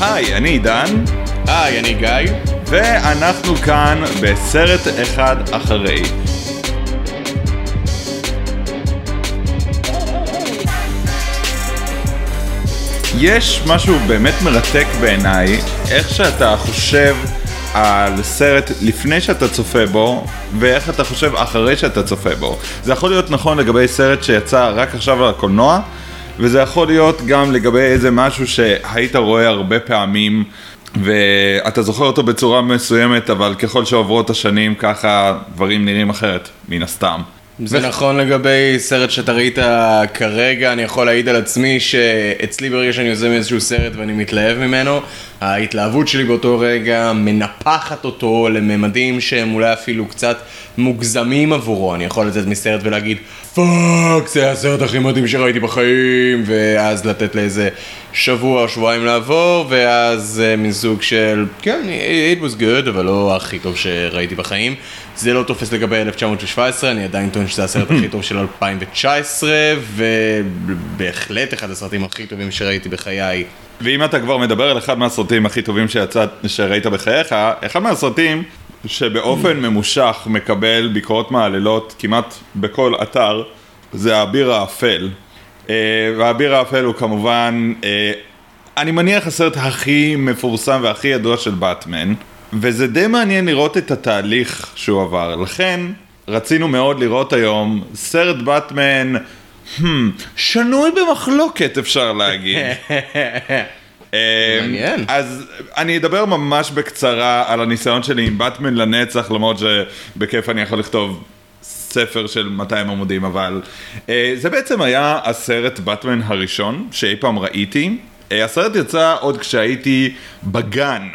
היי, אני עידן, היי, אני גיא. ואנחנו כאן בסרט אחד אחרי. יש משהו באמת מרתק בעיניי, איך שאתה חושב על סרט לפני שאתה צופה בו, ואיך אתה חושב אחרי שאתה צופה בו. זה יכול להיות נכון לגבי סרט שיצא רק עכשיו לקולנוע, וזה יכול להיות גם לגבי איזה משהו שהיית רואה הרבה פעמים, ואתה זוכר אותו בצורה מסוימת, אבל ככל שעוברות השנים ככה דברים נראים אחרת, מן הסתם. זה נכון לגבי סרט שאתה ראית כרגע, אני יכול להעיד על עצמי שאצלי ברגע שאני יוזם איזשהו סרט ואני מתלהב ממנו, ההתלהבות שלי באותו רגע מנפחת אותו לממדים שהם אולי אפילו קצת מוגזמים עבורו. אני יכול לצאת מסרט ולהגיד, fuck, זה הסרט הכי מדהים שראיתי בחיים, ואז לתת לאיזה שבוע או שבועיים לעבור, ואז uh, מין סוג של, כן, it was good, אבל לא הכי טוב שראיתי בחיים. זה לא תופס לגבי 1917, אני עדיין טוען שזה הסרט הכי טוב של 2019, ובהחלט אחד הסרטים הכי טובים שראיתי בחיי. ואם אתה כבר מדבר על אחד מהסרטים הכי טובים שיצא, שראית בחייך, אחד מהסרטים שבאופן ממושך מקבל ביקורות מעללות כמעט בכל אתר, זה האביר האפל. אה, והאביר האפל הוא כמובן, אה, אני מניח הסרט הכי מפורסם והכי ידוע של באטמן, וזה די מעניין לראות את התהליך שהוא עבר. לכן רצינו מאוד לראות היום סרט באטמן, hmm, שנוי במחלוקת אפשר להגיד. מעניין. אז אני אדבר ממש בקצרה על הניסיון שלי עם באטמן לנצח, למרות שבכיף אני יכול לכתוב ספר של 200 עמודים, אבל אה, זה בעצם היה הסרט באטמן הראשון שאי פעם ראיתי. אה, הסרט יצא עוד כשהייתי בגן.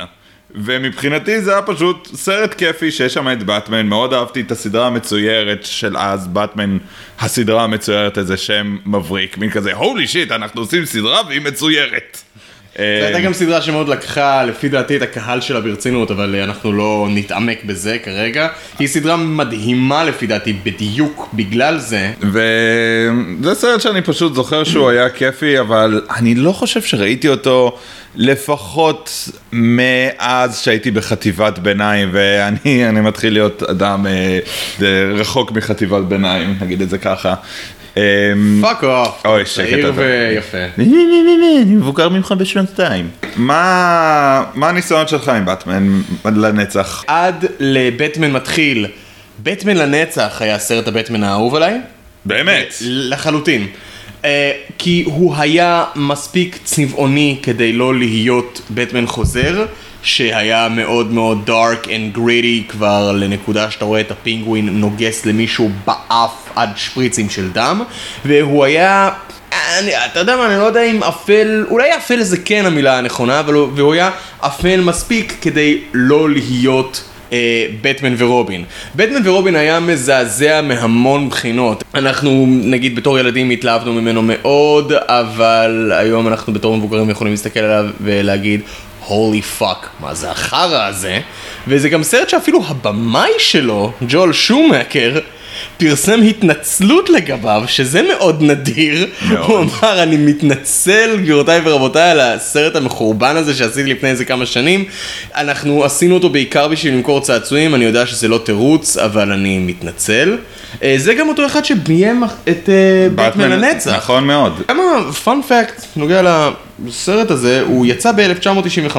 ומבחינתי זה היה פשוט סרט כיפי שיש שם את באטמן, מאוד אהבתי את הסדרה המצוירת של אז, באטמן, הסדרה המצוירת, איזה שם מבריק, מין כזה, הולי שיט, אנחנו עושים סדרה והיא מצוירת. זו הייתה גם סדרה שמאוד לקחה, לפי דעתי, את הקהל שלה ברצינות, אבל אנחנו לא נתעמק בזה כרגע. היא סדרה מדהימה לפי דעתי, בדיוק בגלל זה. וזה סרט שאני פשוט זוכר שהוא היה כיפי, אבל אני לא חושב שראיתי אותו לפחות מאז שהייתי בחטיבת ביניים, ואני אני מתחיל להיות אדם אה, רחוק מחטיבת ביניים, נגיד את זה ככה. fuck off, אוי, שקט. ויפה. אני מבוגר ממך בשנתיים. מה הניסיון שלך עם באטמן לנצח? עד לבטמן מתחיל, בטמן לנצח היה סרט הבטמן האהוב עליי. באמת? לחלוטין. אה, כי הוא היה מספיק צבעוני כדי לא להיות בטמן חוזר, שהיה מאוד מאוד dark and gritty כבר לנקודה שאתה רואה את הפינגווין נוגס למישהו באף עד שפריצים של דם, והוא היה... אני, אתה יודע מה, אני לא יודע אם אפל, אולי אפל זה כן המילה הנכונה, אבל הוא, והוא היה אפל מספיק כדי לא להיות אה, בטמן ורובין. בטמן ורובין היה מזעזע מהמון בחינות. אנחנו, נגיד, בתור ילדים התלהבנו ממנו מאוד, אבל היום אנחנו בתור מבוגרים יכולים להסתכל עליו ולהגיד, holy fuck, מה זה החרא הזה? וזה גם סרט שאפילו הבמאי שלו, ג'ואל שומאכר, פרסם התנצלות לגביו, שזה מאוד נדיר. מאוד. הוא אמר, אני מתנצל, גבירותיי ורבותיי, על הסרט המחורבן הזה שעשיתי לפני איזה כמה שנים. אנחנו עשינו אותו בעיקר בשביל למכור צעצועים, אני יודע שזה לא תירוץ, אבל אני מתנצל. אה, זה גם אותו אחד שביים את אה, בטמן לנצח. נכון מאוד. כמה פאנ פקט נוגע לסרט הזה, הוא יצא ב-1995,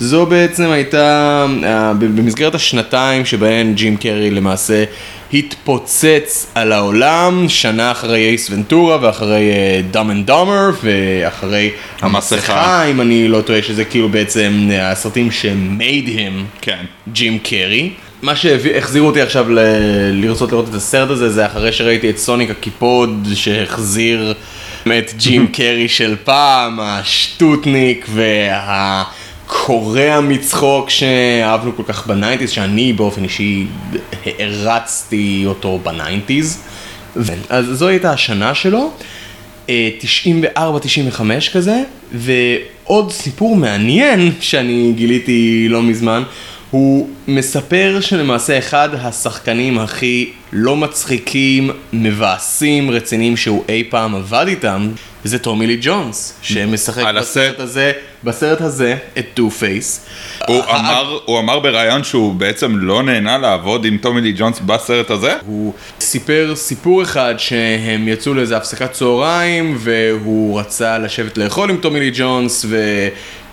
זו בעצם הייתה אה, במסגרת השנתיים שבהן ג'ים קרי למעשה התפוצץ על העולם, שנה אחרי אייס ונטורה ואחרי Dumb and Dumber ואחרי המסכה. המסכה, אם אני לא טועה שזה כאילו בעצם אה, הסרטים שמייד הם כן. ג'ים קרי. מה שהחזירו אותי עכשיו ל- לרצות לראות את הסרט הזה, זה אחרי שראיתי את סוניק הקיפוד שהחזיר את ג'ים קרי של פעם, השטוטניק והקורע מצחוק שאהבנו כל כך ב ninety's, שאני באופן אישי הערצתי אותו ב nineties. אז זו הייתה השנה שלו. 94-95 כזה, ועוד סיפור מעניין שאני גיליתי לא מזמן, הוא מספר שלמעשה אחד השחקנים הכי לא מצחיקים, מבאסים, רציניים שהוא אי פעם עבד איתם, זה טומי לי ג'ונס, שמשחק בסרט הסרט- הזה, בסרט הזה, את Two-Face. הוא אמר, הוא אמר בריאיון שהוא בעצם לא נהנה לעבוד עם טומי לי ג'ונס בסרט הזה? הוא סיפר סיפור אחד שהם יצאו לאיזה הפסקת צהריים והוא רצה לשבת לאכול עם טומי לי ג'ונס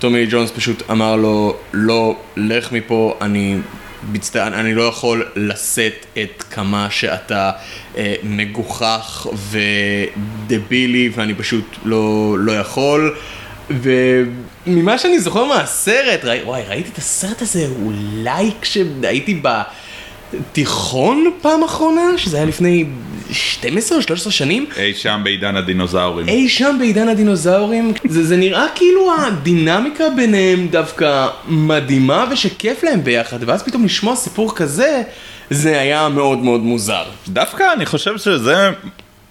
וטומי לי ג'ונס פשוט אמר לו לא, לך מפה, אני מצטער, אני לא יכול לשאת את כמה שאתה אה, מגוחך ודבילי ואני פשוט לא, לא יכול. וממה שאני זוכר מהסרט, ראי, וואי, ראיתי את הסרט הזה אולי כשהייתי ב... תיכון פעם אחרונה, שזה היה לפני 12 או 13 שנים, אי שם בעידן הדינוזאורים. אי שם בעידן הדינוזאורים, זה, זה נראה כאילו הדינמיקה ביניהם דווקא מדהימה ושכיף להם ביחד, ואז פתאום לשמוע סיפור כזה, זה היה מאוד מאוד מוזר. דווקא אני חושב שזה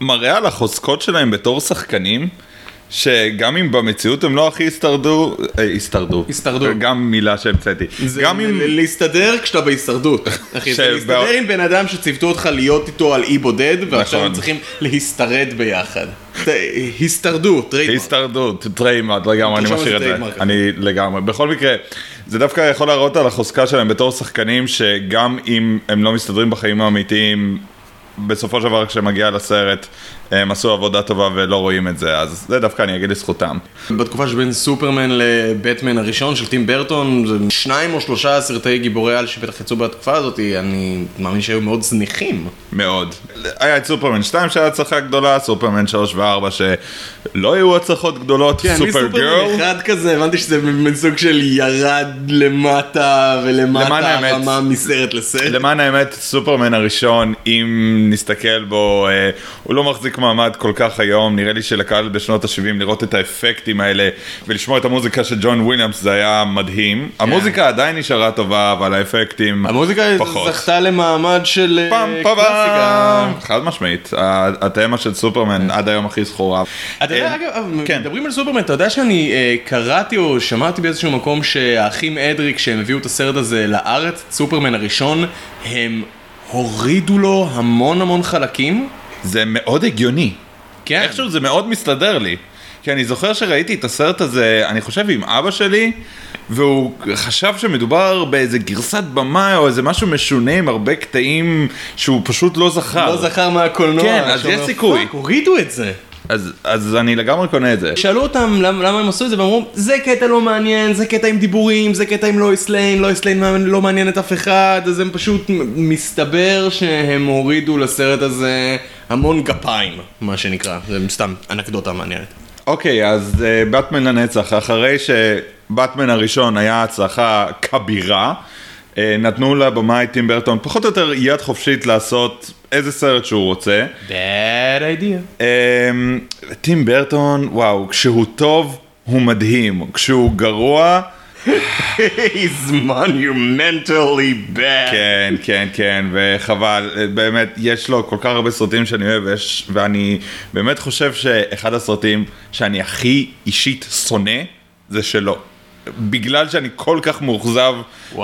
מראה על החוזקות שלהם בתור שחקנים, שגם אם במציאות הם לא הכי הסתרדו, אה, הסתרדו, הסתרדו. גם מילה שהמצאתי, זה גם אם, להסתדר כשאתה בהישרדות, אחי, זה להסתדר עם בן אדם שציוותו אותך להיות איתו על אי בודד, ועכשיו נכון. הם צריכים להסתרד ביחד. הישרדות, trademark. הסתרדות, trademark לגמרי, אני משאיר את זה trademark. אני לגמרי, בכל מקרה, זה דווקא יכול להראות על החוזקה שלהם בתור שחקנים, שגם אם הם לא מסתדרים בחיים האמיתיים, בסופו של דבר כשהם מגיע לסרט, הם עשו עבודה טובה ולא רואים את זה, אז זה דווקא אני אגיד לזכותם. בתקופה שבין סופרמן לבטמן הראשון של טים ברטון, זה שניים או שלושה סרטי גיבורי על שבטח יצאו בתקופה הזאת, אני מאמין שהיו מאוד זניחים. מאוד. היה את סופרמן 2 שהיה הצלחה גדולה, סופרמן 3 ו-4 שלא היו הצלחות גדולות, כן, סופר גרל. אחד כזה, הבנתי שזה מין סוג של ירד למטה ולמטה. הרמה מסרט לסרט. למען האמת, סופרמן הראשון, אם נסתכל בו, אה, הוא לא מחזיק מעמד כל כך היום, נראה לי שלקהל בשנות ה-70 לראות את האפקטים האלה ולשמוע את המוזיקה של ג'ון וויליאמס זה היה מדהים. המוזיקה עדיין נשארה טובה, אבל האפקטים המוזיקה פחות. זכתה למעמד של אה, פעם קלאסיקה. חד משמעית, ה- התמה של סופרמן עד היום הכי זכורה. אתה יודע, אה, אגב, כן. מדברים על סופרמן, אתה יודע שאני אה, קראתי או שמעתי באיזשהו מקום שהאחים אדרי, כשהם הביאו את הסרט הזה לארץ, סופרמן הראשון, הם הורידו לו המון המון חלקים. זה מאוד הגיוני. כן. איכשהו זה מאוד מסתדר לי. כי אני זוכר שראיתי את הסרט הזה, אני חושב עם אבא שלי, והוא חשב שמדובר באיזה גרסת במאי או איזה משהו משונה עם הרבה קטעים שהוא פשוט לא זכר. לא זכר מהקולנוע. כן, אז יש סיכוי. "fuck, הורידו את זה. אז, אז אני לגמרי קונה את זה. שאלו אותם למה, למה הם עשו את זה, ואמרו, זה קטע לא מעניין, זה קטע עם דיבורים, זה קטע עם לויס ליין, לויס ליין לא- מעניין את אף אחד, אז הם פשוט, מסתבר שהם הורידו לסרט הזה המון גפיים, מה שנקרא, זה סתם אנקדוטה מעניינת. אוקיי, אז uh, באטמן לנצח, אחרי שבאטמן הראשון היה הצלחה כבירה, uh, נתנו לבמאי טים ברטון פחות או יותר יד חופשית לעשות איזה סרט שהוא רוצה. bad idea. אמ, טים ברטון, וואו, כשהוא טוב, הוא מדהים. כשהוא גרוע, He's monumentally bad. כן, כן, כן, וחבל, באמת, יש לו כל כך הרבה סרטים שאני אוהב, ויש, ואני באמת חושב שאחד הסרטים שאני הכי אישית שונא, זה שלו. בגלל שאני כל כך מאוכזב.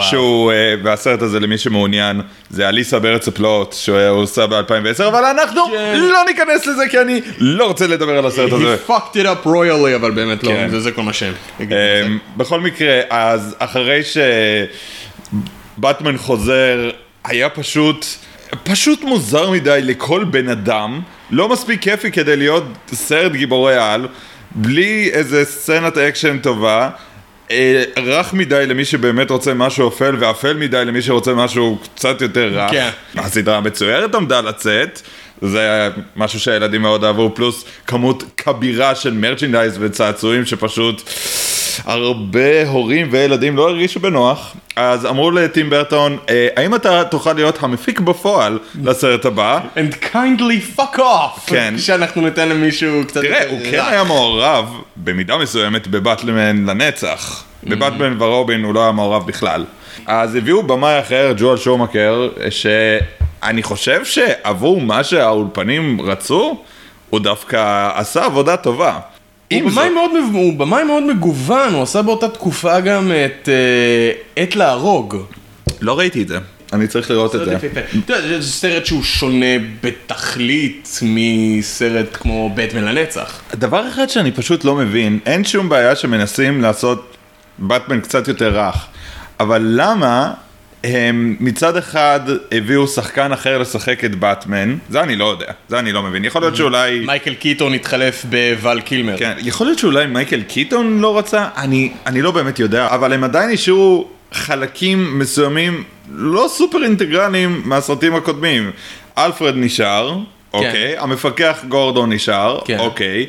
שהוא, אה, והסרט הזה למי שמעוניין, זה אליסה בארץ הפלאות שהוא עושה ב-2010, אבל אנחנו כן. לא ניכנס לזה כי אני לא רוצה לדבר על הסרט הזה. He fucked it up royally, אבל באמת לא, כן. זה- זה כל מה שהם. אמ, בכל מקרה, אז אחרי שבטמן חוזר, היה פשוט, פשוט מוזר מדי לכל בן אדם, לא מספיק כיפי כדי להיות סרט גיבורי על, בלי איזה סצנת אקשן טובה. אה, רך מדי למי שבאמת רוצה משהו אפל, ואפל מדי למי שרוצה משהו קצת יותר רך. כן. הסדרה המצוירת עמדה לצאת, זה משהו שהילדים מאוד אהבו, פלוס כמות כבירה של merchandise וצעצועים שפשוט הרבה הורים וילדים לא הרגישו בנוח. אז אמרו לטים ברטון, "אה, האם אתה תוכל להיות המפיק בפועל לסרט הבא? And kindly fuck off. כן. כשאנחנו ניתן למישהו קצת תראה, הוא כן. היה מעורב במידה מסוימת בבטלמן לנצח. בבטמן ורובין הוא לא היה מעורב בכלל. אז הביאו במאי אחר, ג'ואל שומקר, שאני חושב שעבור מה שהאולפנים רצו, הוא דווקא עשה עבודה טובה. הוא במאי מאוד, הוא במאי מאוד מגוון, הוא עשה באותה תקופה גם את אה, עת להרוג. לא ראיתי את זה. אני צריך לראות את זה. אתה יודע, זה סרט שהוא שונה בתכלית מסרט כמו בטמן לנצח. דבר אחד שאני פשוט לא מבין, אין שום בעיה שמנסים לעשות באטמן קצת יותר רך, אבל למה הם מצד אחד הביאו שחקן אחר לשחק את באטמן, זה אני לא יודע, זה אני לא מבין, יכול להיות שאולי... מייקל קיטון התחלף בוואל קילמר. כן, יכול להיות שאולי מייקל קיטון לא רצה, אני, אני לא באמת יודע, אבל הם עדיין השאירו חלקים מסוימים לא סופר אינטגרליים מהסרטים הקודמים. אלפרד נשאר, אוקיי, המפקח גורדון נשאר, כן. אוקיי.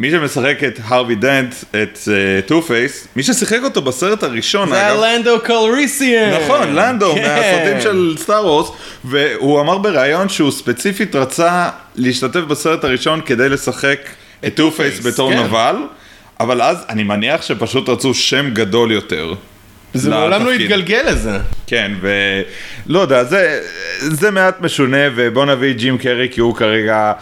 מי שמשחק את הרווי דנט, את Two-Face, מי ששיחק אותו בסרט הראשון, זה אגב, הלנדו קלריסיאן. נכון, לנדו, כן. מהסרטים של Star Wars, והוא אמר בריאיון שהוא ספציפית רצה להשתתף בסרט הראשון כדי לשחק את Two-Face בתור כן. נבל, אבל אז אני מניח שפשוט רצו שם גדול יותר. זה מעולם לא. התגלגל לזה. כן, ולא יודע, זה, זה מעט משונה, ובוא נביא ג'ים קרי כי הוא כרגע...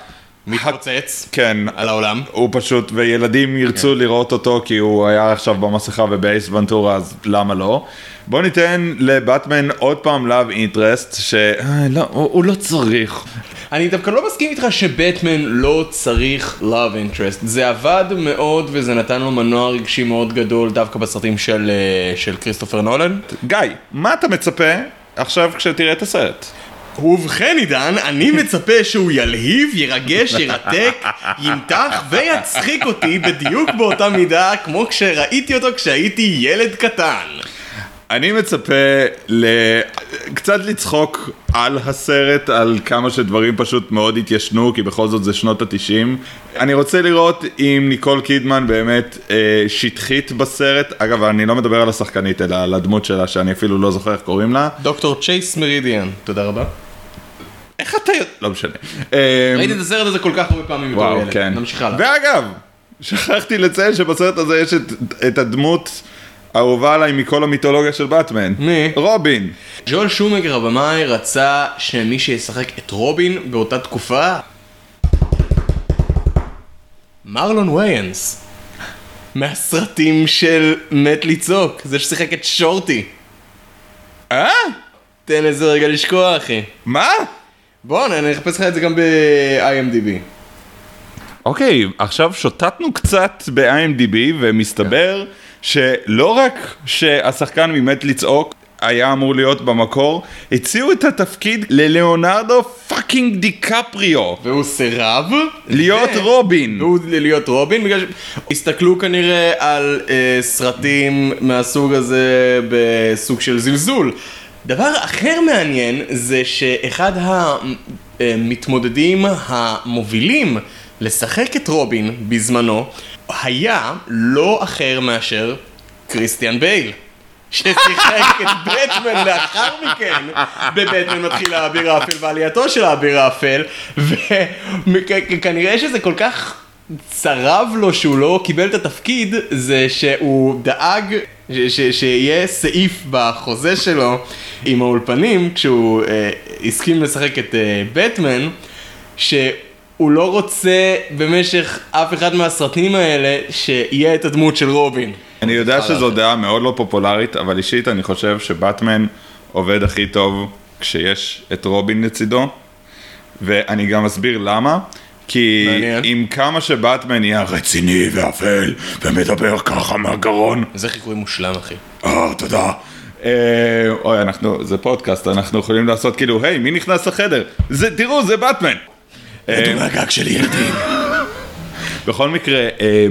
מתפוצץ כן, על העולם. הוא פשוט, וילדים ירצו כן. לראות אותו כי הוא היה עכשיו במסכה ובאייס ונטורה, אז למה לא? בוא ניתן לבטמן עוד פעם love interest, שלא, הוא, הוא לא צריך. אני דווקא לא מסכים איתך שבטמן לא צריך love interest. זה עבד מאוד וזה נתן לו מנוע רגשי מאוד גדול דווקא בסרטים של, אה, של כריסטופר נולן. גיא, מה אתה מצפה עכשיו כשתראה את הסרט? ובכן עידן, אני מצפה שהוא ילהיב, ירגש, ירתק, ימתח ויצחיק אותי בדיוק באותה מידה כמו כשראיתי אותו כשהייתי ילד קטן. אני מצפה ל... קצת לצחוק על הסרט, על כמה שדברים פשוט מאוד התיישנו, כי בכל זאת זה שנות התשעים. אני רוצה לראות אם ניקול קידמן באמת אה, שטחית בסרט. אגב, אני לא מדבר על השחקנית, אלא על הדמות שלה, שאני אפילו לא זוכר איך קוראים לה. דוקטור צ'ייס מרידיאן, תודה רבה. איך אתה יודע? לא משנה. אה, ראיתי את הסרט הזה כל כך הרבה פעמים בתור ילד. כן. נמשיך הלאה. ואגב, שכחתי לציין שבסרט הזה יש את, את הדמות האהובה עליי מכל המיתולוגיה של באטמן. מי? רובין. ג'ול שומגר הבמאי רצה שמי שישחק את רובין באותה תקופה מרלון ויינס מהסרטים של מת לצעוק זה ששיחק את שורטי אה? תן לזה רגע לשקוע אחי מה? בוא אני אחפש לך את זה גם ב-IMDb אוקיי, עכשיו שוטטנו קצת ב-IMDb ומסתבר שלא רק שהשחקן ממת לצעוק היה אמור להיות במקור, הציעו את התפקיד ללאונרדו fucking דיקפריו והוא סירב להיות ו- רובין. והוא להיות רובין בגלל שהסתכלו כנראה על אה, סרטים מהסוג הזה בסוג של זלזול. דבר אחר מעניין זה שאחד המתמודדים המובילים לשחק את רובין בזמנו היה לא אחר מאשר כריסטיאן בייל. ששיחק את בטמן לאחר מכן בבטמן מתחיל האביר האפל ועלייתו של האביר האפל וכנראה שזה כל כך צרב לו שהוא לא קיבל את התפקיד זה שהוא דאג שיהיה סעיף בחוזה שלו עם האולפנים כשהוא אה, הסכים לשחק את אה, בטמן שהוא לא רוצה במשך אף אחד מהסרטים האלה שיהיה את הדמות של רובין. אני יודע שזו דעה מאוד לא פופולרית, אבל אישית אני חושב שבטמן עובד הכי טוב כשיש את רובין לצידו, ואני גם אסביר למה. כי מעניין. עם כמה שבטמן יהיה רציני ואפל ומדבר ככה מהגרון, זה חיקוי מושלם אחי. אה, תודה. אה, אוי, אנחנו, זה פודקאסט, אנחנו יכולים לעשות כאילו, היי, מי נכנס לחדר? זה, תראו, זה באטמן. אה, מהגג של ילדים. בכל מקרה, אה,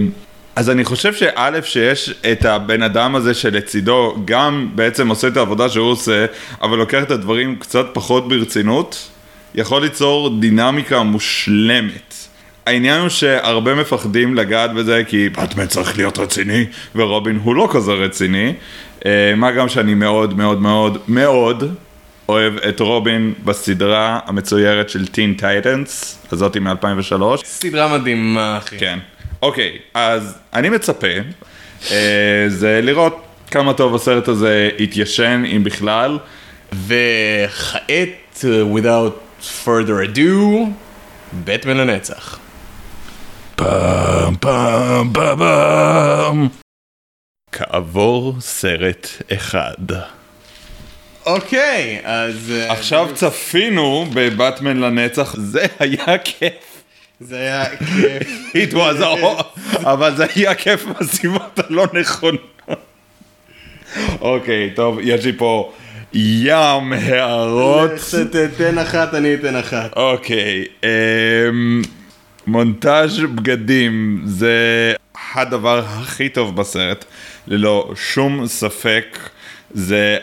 אז אני חושב שא' שיש את הבן אדם הזה שלצידו גם בעצם עושה את העבודה שהוא עושה, אבל לוקח את הדברים קצת פחות ברצינות, יכול ליצור דינמיקה מושלמת. העניין הוא שהרבה מפחדים לגעת בזה כי באטמן צריך להיות רציני ורובין הוא לא כזה רציני. אה, מה גם שאני מאוד מאוד מאוד מאוד אוהב את רובין בסדרה המצוירת של טין טייטנס, הזאתי מ-2003. סדרה מדהימה אחי. כן. אוקיי, אז אני מצפה, אה, זה לראות כמה טוב הסרט הזה התיישן, אם בכלל. וכעת, uh, without further ado, בטמן לנצח. פעם פעם פעם פעם. כעבור סרט אחד. אוקיי, אז... אה, עכשיו צפינו בבטמן לנצח, זה היה כיף. זה היה כיף. It was all, אבל זה היה כיף מהסיבות הלא נכונות. אוקיי, טוב, יש לי פה ים הערות. תן אחת, אני אתן אחת. אוקיי, אמ, מונטאז' בגדים זה הדבר הכי טוב בסרט, ללא שום ספק. זה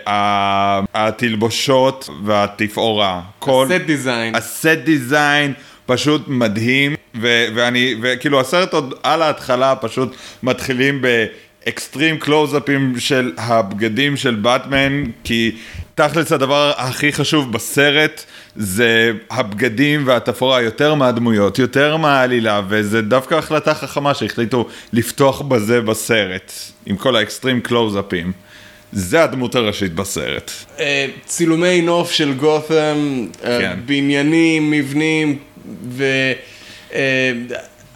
התלבושות והתפאורה. כל- סט דיזיין. הסט דיזיין פשוט מדהים, ו- ואני, וכאילו הסרט עוד על ההתחלה פשוט מתחילים באקסטרים קלוזאפים של הבגדים של באטמן, כי תכלס הדבר הכי חשוב בסרט זה הבגדים והתפאורה יותר מהדמויות, יותר מהעלילה, וזה דווקא החלטה חכמה שהחליטו לפתוח בזה בסרט, עם כל האקסטרים קלוזאפים. זה הדמות הראשית בסרט. אה, צילומי נוף של גות'ם, אה, כן. בניינים, מבנים,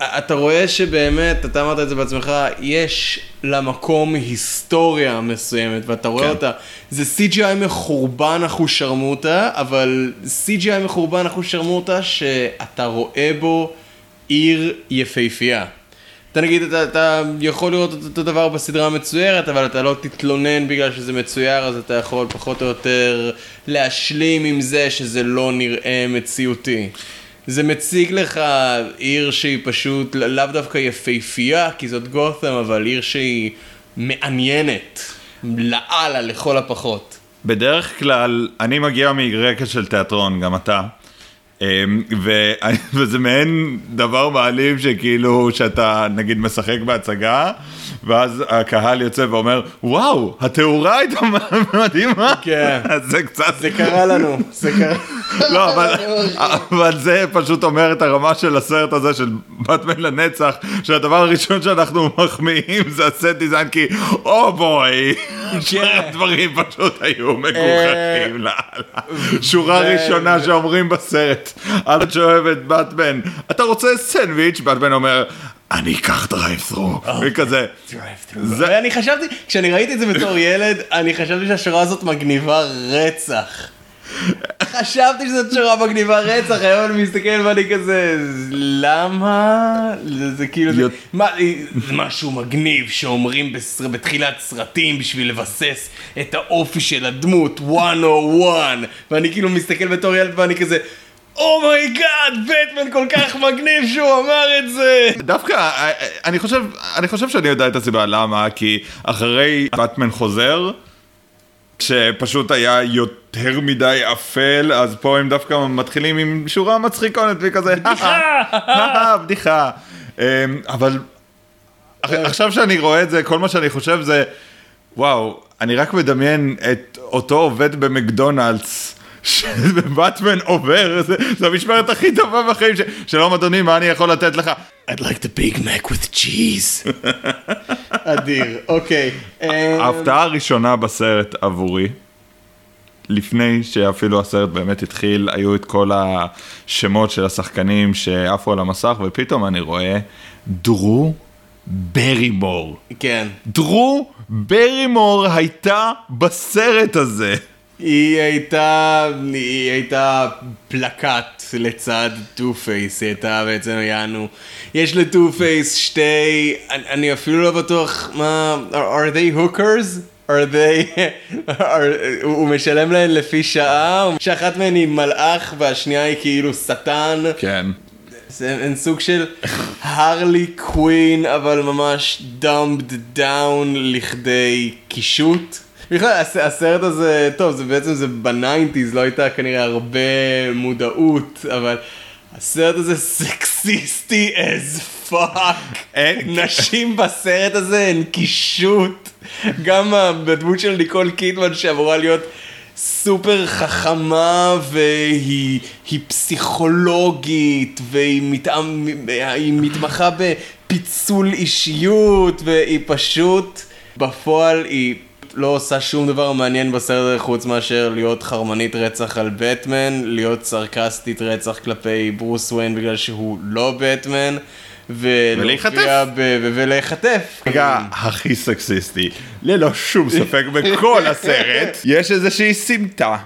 ואתה רואה שבאמת, אתה אמרת את זה בעצמך, יש למקום היסטוריה מסוימת, ואתה רואה כן. אותה. זה CGI מחורבן אחושרמוטה, אבל CGI מחורבן אחושרמוטה שאתה רואה בו עיר יפהפייה. אתה נגיד, אתה, אתה יכול לראות את אותו דבר בסדרה המצוירת, אבל אתה לא תתלונן בגלל שזה מצויר, אז אתה יכול פחות או יותר להשלים עם זה שזה לא נראה מציאותי. זה מציג לך עיר שהיא פשוט לא- לאו דווקא יפהפייה, כי זאת גות'ם, אבל עיר שהיא מעניינת. לאללה, לכל הפחות. בדרך כלל, אני מגיע מרקע של תיאטרון, גם אתה. אמ, וזה מעין דבר מעליב שכאילו שאתה נגיד משחק בהצגה ואז הקהל יוצא ואומר וואו התאורה הייתה מדהימה כן. זה קצת זה קרה לנו, זה קרה. לא אבל, אבל זה פשוט אומר את הרמה של הסרט הזה של באטמן לנצח שהדבר הראשון שאנחנו מחמיאים זה ה set design כי oh boy כן. הדברים פשוט היו מגוחכים לאללה שורה ראשונה שאומרים בסרט את שאוהבת באטמן אתה רוצה סנדוויץ' באטמן אומר אני אקח drive-thru. וכזה זה- ואני חשבתי, כשאני ראיתי את זה בתור ילד, אני חשבתי שהשורה הזאת מגניבה רצח. חשבתי שזאת שורה מגניבה רצח, היום אני מסתכל ואני כזה, למה? זה, כאילו, זה, משהו מגניב שאומרים בתחילת סרטים בשביל לבסס את האופי של הדמות, 101, ואני כאילו מסתכל בתור ילד ואני כזה, oh my god, בטמן כל כך מגניב שהוא אמר את זה! דווקא אה, אני חושב אני חושב שאני יודע את הסיבה למה כי אחרי באטמן חוזר שפשוט היה יותר מדי אפל אז פה הם דווקא מתחילים עם שורה מצחיקונת וכזה בדיחה בדיחה אמ, אבל עכשיו שאני רואה את זה כל מה שאני חושב זה וואו אני רק מדמיין את אותו עובד במקדונלדס. שבאטמן עובר, זה, זה המשמרת הכי טובה בחיים, ש... שלום אדוני, מה אני יכול לתת לך? I'd like the Big Mac with cheese. אדיר, אוקיי. אה, ההפתעה הראשונה בסרט עבורי, לפני שאפילו הסרט באמת התחיל, היו את כל השמות של השחקנים שעפו על המסך, ופתאום אני רואה דרו ברימור. כן. דרו ברימור הייתה בסרט הזה. היא הייתה, היא הייתה פלקט לצד Two-Face, היא הייתה בעצם יענו, יש ל Two-Face שתי, אני, אני אפילו לא בטוח מה, are, they hookers? are they, are, הוא משלם להן לפי שעה, שאחת מהן היא מלאך והשנייה היא כאילו שטן, כן. הן סוג של הרלי קווין, אבל ממש dumbed down לכדי קישוט. בכלל, הס- הסרט הזה, טוב, זה בעצם זה בניינטיז, לא הייתה כנראה הרבה מודעות, אבל הסרט הזה סקסיסטי as fuck. נשים בסרט הזה הן קישוט. גם בדמות של ניקול קידמן שאמורה להיות סופר חכמה והיא היא פסיכולוגית והיא היא מתמחה בפיצול אישיות והיא פשוט בפועל היא לא עושה שום דבר מעניין בסרט הזה חוץ מאשר להיות חרמנית רצח על בטמן, להיות סרקסטית רצח כלפי ברוס וויין בגלל שהוא לא בטמן ולהיחטף. ולהיחטף. רגע הכי סקסיסטי, ללא שום ספק בכל הסרט, יש איזושהי סמטה.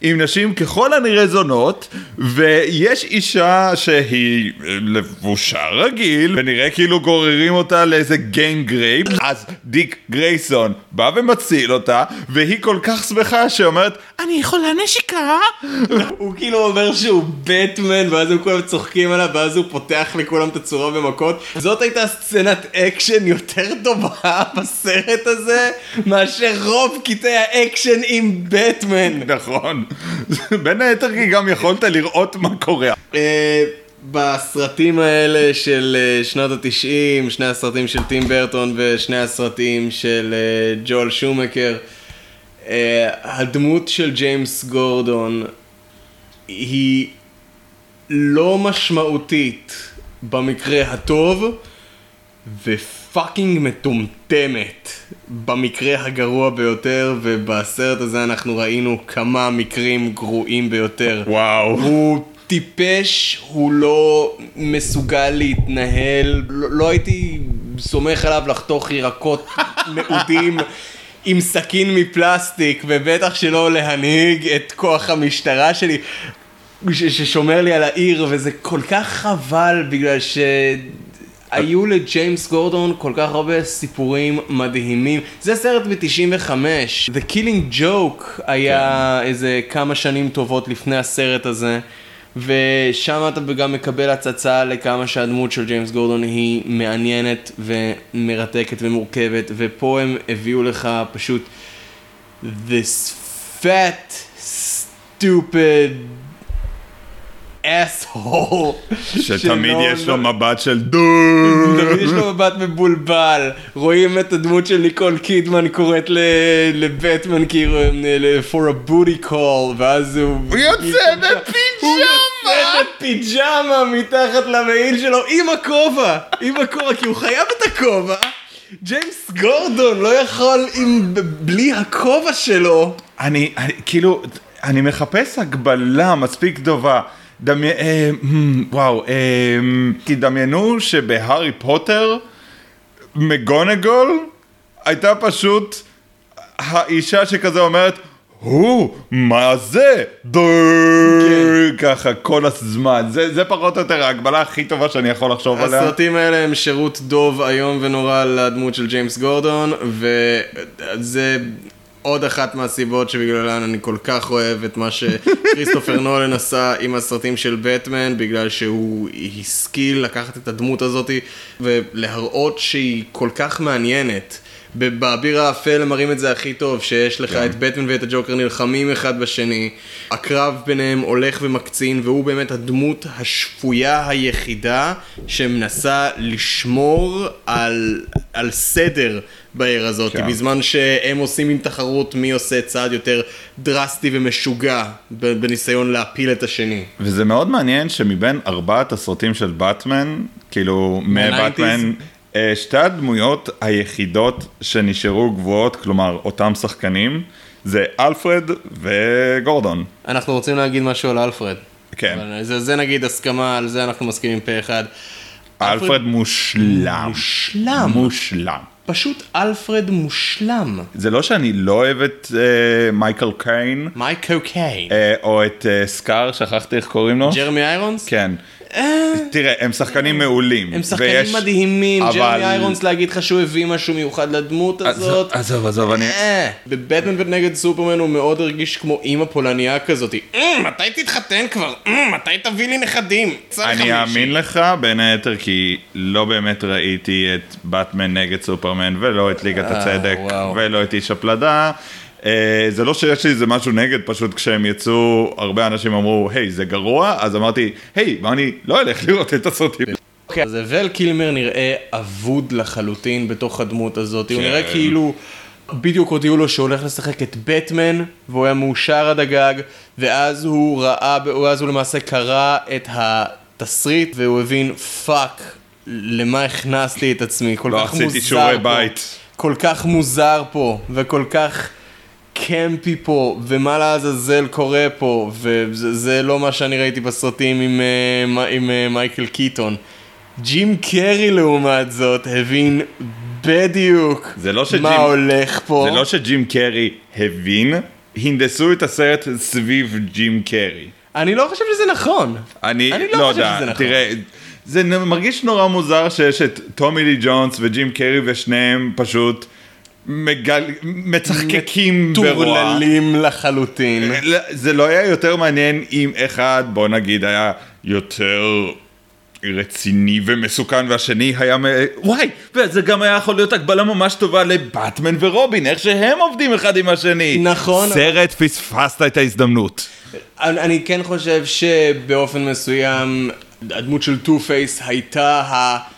עם נשים ככל הנראה זונות, ויש אישה שהיא לבושה רגיל, ונראה כאילו גוררים אותה לאיזה gang rape, אז דיק גרייסון בא ומציל אותה, והיא כל כך שמחה שאומרת, אני יכולה נשיקה? הוא כאילו אומר שהוא בטמן ואז הם כולם צוחקים עליו ואז הוא פותח לכולם את הצורה במכות זאת הייתה סצנת אקשן יותר טובה בסרט הזה מאשר רוב קטעי האקשן עם בטמן. נכון. בין היתר כי גם יכולת לראות מה קורה. אה, בסרטים האלה של אה, שנות התשעים, שני הסרטים של טים ברטון ושני הסרטים של אה, ג'ואל שומקר, הדמות של ג'יימס גורדון היא לא משמעותית במקרה הטוב ופאקינג מטומטמת במקרה הגרוע ביותר ובסרט הזה אנחנו ראינו כמה מקרים גרועים ביותר. וואו. הוא טיפש, הוא לא מסוגל להתנהל, לא, לא הייתי סומך עליו לחתוך ירקות מעודים עם סכין מפלסטיק, ובטח שלא להנהיג את כוח המשטרה שלי. ש- ששומר לי על העיר, וזה כל כך חבל בגלל שהיו לג'יימס גורדון כל כך הרבה סיפורים מדהימים. זה סרט ב-95. The Killing Joke היה איזה כמה שנים טובות לפני הסרט הזה. ושם אתה גם מקבל הצצה לכמה שהדמות של ג'יימס גורדון היא מעניינת ומרתקת ומורכבת, ופה הם הביאו לך פשוט this fat, stupid asshole. שתמיד יש לו לא- מבט של דו. תמיד יש לו מבט מבולבל, רואים את הדמות של ניקול קידמן קוראת לבטמן כאילו for a booty call ואז הוא... הוא יוצא הוא יוצא בפיג'מה מתחת למעיל שלו עם הכובע, עם הכובע כי הוא חייב את הכובע. ג'יימס גורדון לא יכול עם בלי הכובע שלו. אני, אני, כאילו, אני מחפש הגבלה מספיק טובה. דמי... אה, וואו, אה, כי דמיינו שבהארי פוטר, מגונגול הייתה פשוט האישה שכזה אומרת, הוא, מה זה? דו... ככה כל הזמן. זה, זה פחות או יותר ההגבלה הכי טובה שאני יכול לחשוב עליה. הסרטים האלה הם שירות דוב איום ונורא לדמות של ג'יימס גורדון, וזה עוד אחת מהסיבות שבגללן אני כל כך אוהב את מה שכריסטופר נולן עשה עם הסרטים של בטמן, בגלל שהוא השכיל לקחת את הדמות הזאתי ולהראות שהיא כל כך מעניינת. באביר האפל הם מראים את זה הכי טוב, שיש לך את בטמן ואת הג'וקר נלחמים אחד בשני, הקרב ביניהם הולך ומקצין, והוא באמת הדמות השפויה היחידה שמנסה לשמור על, על סדר בעיר הזאת, כן. בזמן שהם עושים עם תחרות מי עושה צעד יותר דרסטי ומשוגע בניסיון להפיל את השני. וזה מאוד מעניין שמבין ארבעת הסרטים של באטמן, כאילו מבטמן, אה, שתי הדמויות היחידות שנשארו גבוהות, כלומר אותם שחקנים, זה אלפרד וגורדון. אנחנו רוצים להגיד משהו על אלפרד. כן, אבל זה, זה נגיד הסכמה, על זה אנחנו מסכימים פה אחד. אלפרד מושלם. מושלם. מושלם. פשוט אלפרד מושלם. זה לא שאני לא אוהב את אה, מייקל קיין, מייקל קיין. אה, או את אה, סקאר, שכחתי איך קוראים לו. ג'רמי איירונס? כן. תראה, הם שחקנים מעולים. הם שחקנים ויש- מדהימים, אבל- ג'רמי איירונס להגיד לך שהוא הביא משהו מיוחד לדמות הזאת. עזוב, עזוב, אני... אה, בבטמן ונגד סופרמן הוא מאוד הרגיש כמו אימא פולניה כזאת. "אה, מתי תתחתן כבר? אה, מתי תביא לי נכדים? אני מישהי." אאמין לך בין היתר כי לא באמת ראיתי את באטמן נגד סופרמן ולא את ליגת אה, הצדק. ולא את איש הפלדה. אה, זה לא שיש לי איזה משהו נגד, פשוט כשהם יצאו, הרבה אנשים אמרו, היי, זה גרוע, אז אמרתי, היי, ואני לא אלך לראות את הסרטים. אוקיי, אז ול קילמר נראה אבוד לחלוטין בתוך הדמות הזאת, הוא כן. נראה כאילו בדיוק הודיעו לו שהוא הולך לשחק את בטמן, והוא היה מאושר עד הגג, ואז הוא ראה, ואז הוא למעשה קרא את התסריט, והוא הבין fuck, למה הכנסתי את עצמי, כל לא כך עשיתי מוזר שיעורי פה, בית. כל כך מוזר פה, וכל כך... campy פה, ומה לעזאזל קורה פה, וזה זה לא מה שאני ראיתי בסרטים עם, אה, מ- עם אה, מייקל קיטון. ג'ים קרי לעומת זאת הבין בדיוק לא שג'ים- מה הולך פה. זה לא שג'ים קרי הבין, הנדסו את הסרט סביב ג'ים קרי. אני לא חושב שזה נכון. אני, אני לא לא חושב יודע, שזה נכון. תראה, זה מרגיש נורא מוזר שיש את טומי לי ג'ונס וג'ים קרי ושניהם פשוט מגל... מצחקקים ברוע. טורללים לחלוטין. לא, זה לא היה יותר מעניין אם אחד, בוא נגיד, היה יותר רציני ומסוכן והשני היה מ... וואי, וזה גם היה יכול להיות הקבלה ממש טובה לבטמן ורובין, איך שהם עובדים אחד עם השני. נכון. סרט פספסת את ההזדמנות. אני אני כן חושב שבאופן מסוים הדמות של Two-Face הייתה ה straight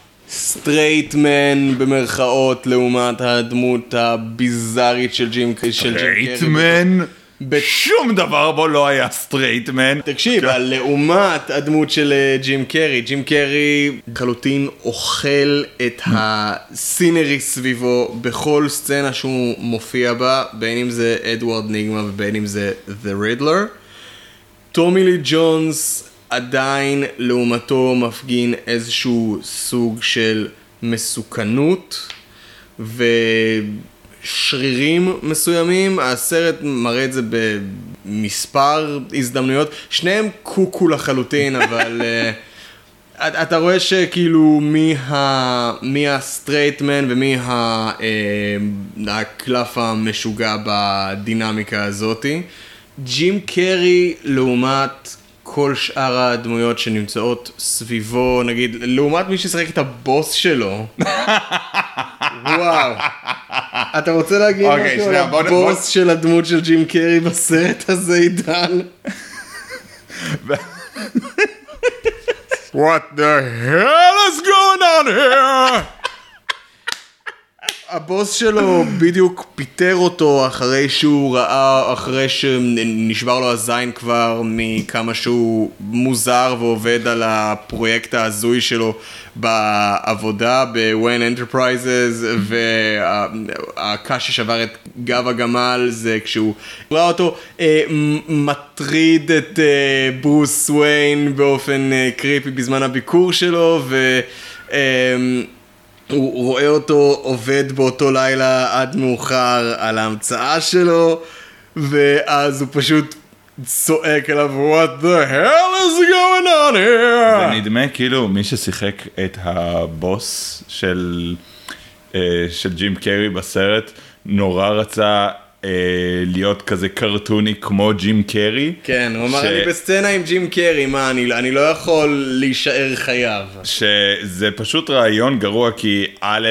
man במרכאות לעומת הדמות הביזארית של ג'ים קרי. straight man? ב- שום דבר בו לא היה straight man. תקשיב, לעומת הדמות של אה, ג'ים קרי, ג'ים קרי לחלוטין אוכל את ה scenery סביבו בכל סצנה שהוא מופיע בה, בין אם זה אדוארד ניגמה ובין אם זה The Riddler. טומי לי ג'ונס עדיין לעומתו מפגין איזשהו סוג של מסוכנות ושרירים מסוימים, הסרט מראה את זה במספר הזדמנויות, שניהם קוקו לחלוטין, אבל אה, אתה רואה שכאילו מי, ה, מי ה straight man ומי ה, אה, הקלף המשוגע בדינמיקה הזאתי. ג'ים קרי לעומת כל שאר הדמויות שנמצאות סביבו, נגיד, לעומת מי ששיחק את הבוס שלו. וואו. אתה רוצה להגיד אוקיי, משהו על שנייה, בוא נ- הבוס של הדמות של ג'ים קרי בסרט הזה, עידן? What the hell is going on here? הבוס שלו בדיוק פיטר אותו אחרי שהוא ראה, אחרי שנשבר לו הזין כבר מכמה שהוא מוזר ועובד על הפרויקט ההזוי שלו בעבודה ב-Wen Enterprises והקש ששבר את גב הגמל זה כשהוא ראה אותו אה, מטריד את אה, ברוס וויין באופן אה, קריפי בזמן הביקור שלו ו... הוא רואה אותו עובד באותו לילה עד מאוחר על ההמצאה שלו, ואז הוא פשוט צועק עליו, What the hell is going on here? נדמה כאילו מי ששיחק את הבוס של, אה, של ג'ים קרי בסרט נורא רצה אה, להיות כזה קרטוני כמו ג'ים קרי. כן, הוא אמר, ש- אני בסצנה עם ג'ים קרי, מה, אני, אני לא יכול להישאר חייב. שזה פשוט רעיון גרוע כי א',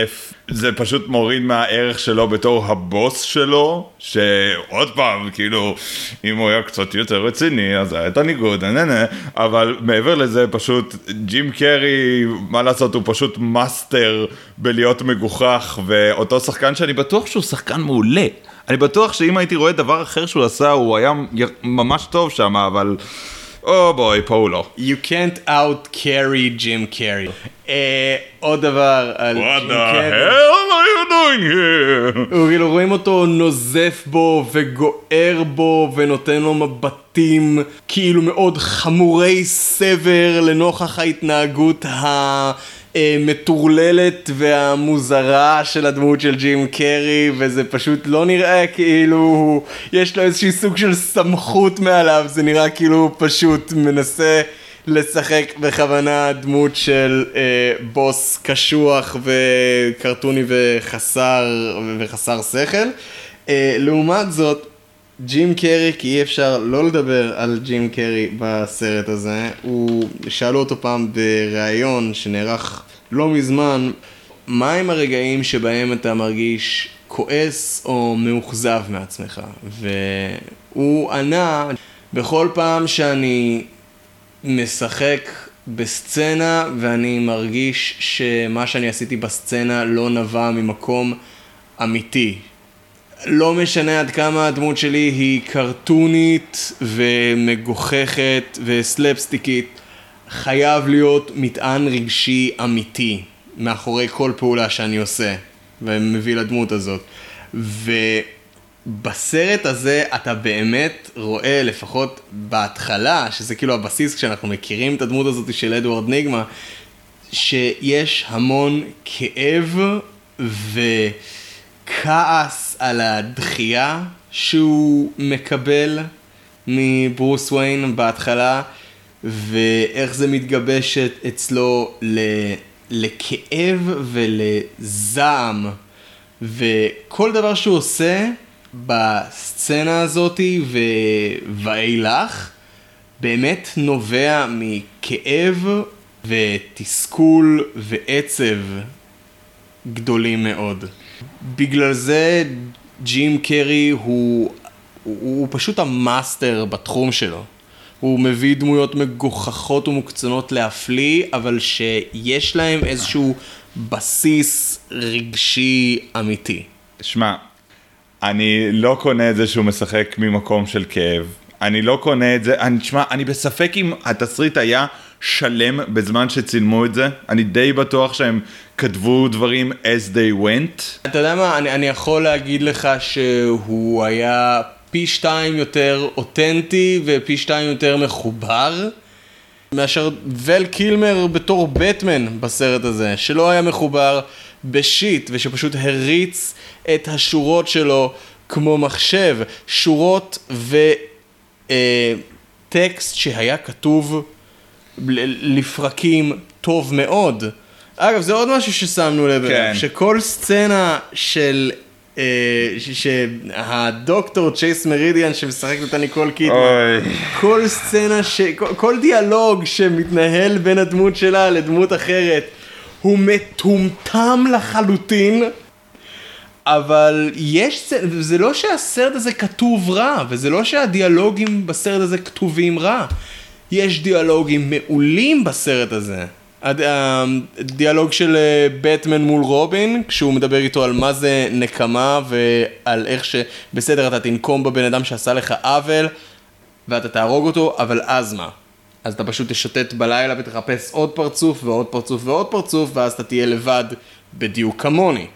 זה פשוט מוריד מהערך שלו בתור הבוס שלו, שעוד פעם, כאילו, אם הוא היה קצת יותר רציני, אז היה את הניגוד, נה, נה, נה, אבל מעבר לזה פשוט, ג'ים קרי, מה לעשות, הוא פשוט מאסטר בלהיות מגוחך, ואותו שחקן שאני בטוח שהוא שחקן מעולה. אני בטוח שאם הייתי רואה דבר אחר שהוא עשה, הוא היה ממש טוב שם, אבל... או בואי, פה הוא לא. You can't out-Carrey Jim Carrey. אה, עוד דבר על What ג'ים the קרי. hell are you doing here? כאילו רואים אותו נוזף בו וגוער בו ונותן לו מבטים כאילו מאוד חמורי סבר לנוכח ההתנהגות המטורללת והמוזרה של הדמות של ג'ים קרי וזה פשוט לא נראה כאילו יש לו איזשהי סוג של סמכות מעליו זה נראה כאילו הוא פשוט מנסה לשחק בכוונה דמות של אה, בוס קשוח וקרטוני וחסר, וחסר שכל. אה, לעומת זאת, ג'ים קרי, כי אי אפשר לא לדבר על ג'ים קרי בסרט הזה, הוא, שאלו אותו פעם בריאיון שנערך לא מזמן, מה הם הרגעים שבהם אתה מרגיש כועס או מאוכזב מעצמך? והוא ענה, בכל פעם שאני משחק בסצנה ואני מרגיש שמה שאני עשיתי בסצנה לא נבע ממקום אמיתי. לא משנה עד כמה הדמות שלי היא קרטונית ומגוחכת וסלפסטיקית, חייב להיות מטען רגשי אמיתי מאחורי כל פעולה שאני עושה ומביא לדמות הזאת. ובסרט הזה אתה באמת רואה לפחות בהתחלה, שזה כאילו הבסיס כשאנחנו מכירים את הדמות הזאת של אדוארד ניגמה, שיש המון כאב וכעס על הדחייה שהוא מקבל מברוס וויין בהתחלה, ואיך זה מתגבש אצלו ל... לכאב ולזעם, וכל דבר שהוא עושה בסצנה הזאתי ואילך, באמת נובע מכאב ותסכול ועצב גדולים מאוד. בגלל זה ג'ים קרי הוא, הוא, הוא פשוט המאסטר בתחום שלו. הוא מביא דמויות מגוחכות ומוקצנות להפליא, אבל שיש להם איזשהו בסיס רגשי אמיתי. שמע, אני לא קונה את זה שהוא משחק ממקום של כאב. אני לא קונה את זה, אני, תשמע, אני בספק אם התסריט היה שלם בזמן שצילמו את זה. אני די בטוח שהם כתבו דברים as they went. אתה יודע מה, אני, אני יכול להגיד לך שהוא היה פי שתיים יותר אותנטי ופי שתיים יותר מחובר. מאשר ול קילמר בתור בטמן בסרט הזה, שלא היה מחובר בשיט ושפשוט הריץ את השורות שלו כמו מחשב, שורות וטקסט אה, שהיה כתוב לפרקים טוב מאוד. אגב, זה עוד משהו ששמנו לב אליו, כן. שכל סצנה של אה, שהדוקטור צ'ייס מרידיאן שמשחק אותה ניקול קידמן, כל סצנה, ש... כל דיאלוג שמתנהל בין הדמות שלה לדמות אחרת, הוא מטומטם לחלוטין. אבל יש, זה לא שהסרט הזה כתוב רע, וזה לא שהדיאלוגים בסרט הזה כתובים רע. יש דיאלוגים מעולים בסרט הזה. הדיאלוג של בטמן מול רובין, כשהוא מדבר איתו על מה זה נקמה ועל איך שבסדר אתה תנקום בבן אדם שעשה לך עוול ואתה תהרוג אותו, אבל אז מה? אז אתה פשוט תשוטט בלילה ותחפש עוד פרצוף ועוד פרצוף ועוד פרצוף ואז אתה תהיה לבד בדיוק כמוני.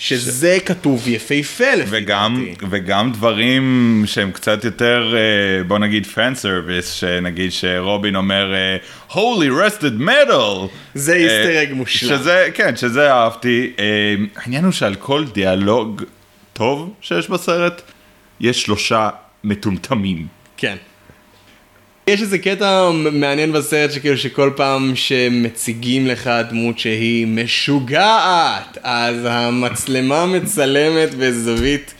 שזה ש... כתוב יפהפה לפי וגם, וגם דברים שהם קצת יותר, אה, בוא נגיד fan service, שנגיד שרובין אומר אה, Holy rusted metal. זה Easter egg מושלם. שזה, כן, שזה אהבתי. אה, העניין הוא שעל כל דיאלוג טוב שיש בסרט, יש שלושה מטומטמים. כן. יש איזה קטע מעניין בסרט שכאילו שכל פעם שמציגים לך דמות שהיא משוגעת, אז המצלמה מצלמת בזווית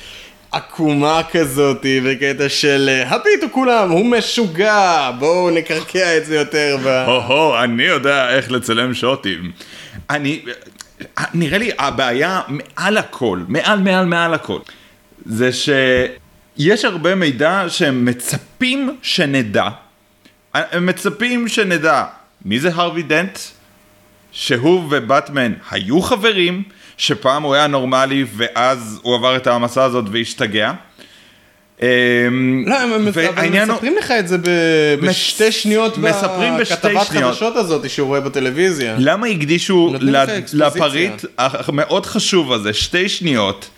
עקומה כזאתי, בקטע של הביטו כולם, הוא משוגע, בואו נקרקע את זה יותר ב... הו-הו, אני יודע איך לצלם שוטים. אני, נראה לי הבעיה מעל הכל, מעל מעל מעל הכל, זה שיש הרבה מידע שהם מצפים שנדע. הם מצפים שנדע מי זה הרווי דנט, שהוא ובטמן היו חברים, שפעם הוא היה נורמלי ואז הוא עבר את המסע הזאת והשתגע. אמ, לא, הם מספרים לך את זה בשתי שניות בכתבת חדשות הזאת שהוא רואה בטלוויזיה. למה הקדישו לפריט המאוד חשוב הזה שתי שניות,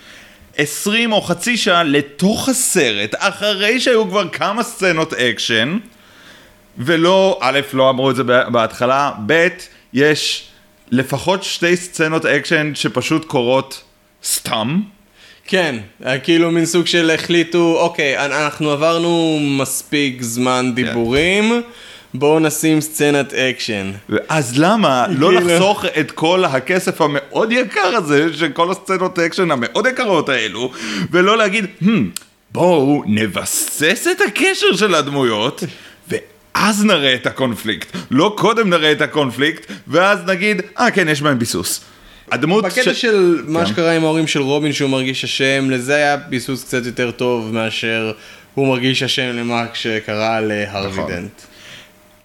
עשרים או חצי שעה לתוך הסרט, אחרי שהיו כבר כמה סצנות אקשן, ולא, א', לא אמרו את זה בהתחלה, ב', יש לפחות שתי סצנות אקשן שפשוט קורות סתם. כן, כאילו מין סוג של החליטו, אוקיי, אנחנו עברנו מספיק זמן כן. דיבורים. בואו נשים סצנת אקשן. אז למה לא כאילו- לחסוך את כל הכסף המאוד יקר הזה של כל הסצנות אקשן המאוד יקרות האלו, ולא להגיד, hmm, בואו נבסס את הקשר של הדמויות, אז נראה את הקונפליקט, לא קודם נראה את הקונפליקט, ואז נגיד, אה כן, יש בהם ביסוס. הדמות בקטע ש... של מה כן. שקרה עם ההורים של רובין שהוא מרגיש אשם, לזה היה ביסוס קצת יותר טוב מאשר הוא מרגיש אשם למה שקרה להרווי נכון. דנט.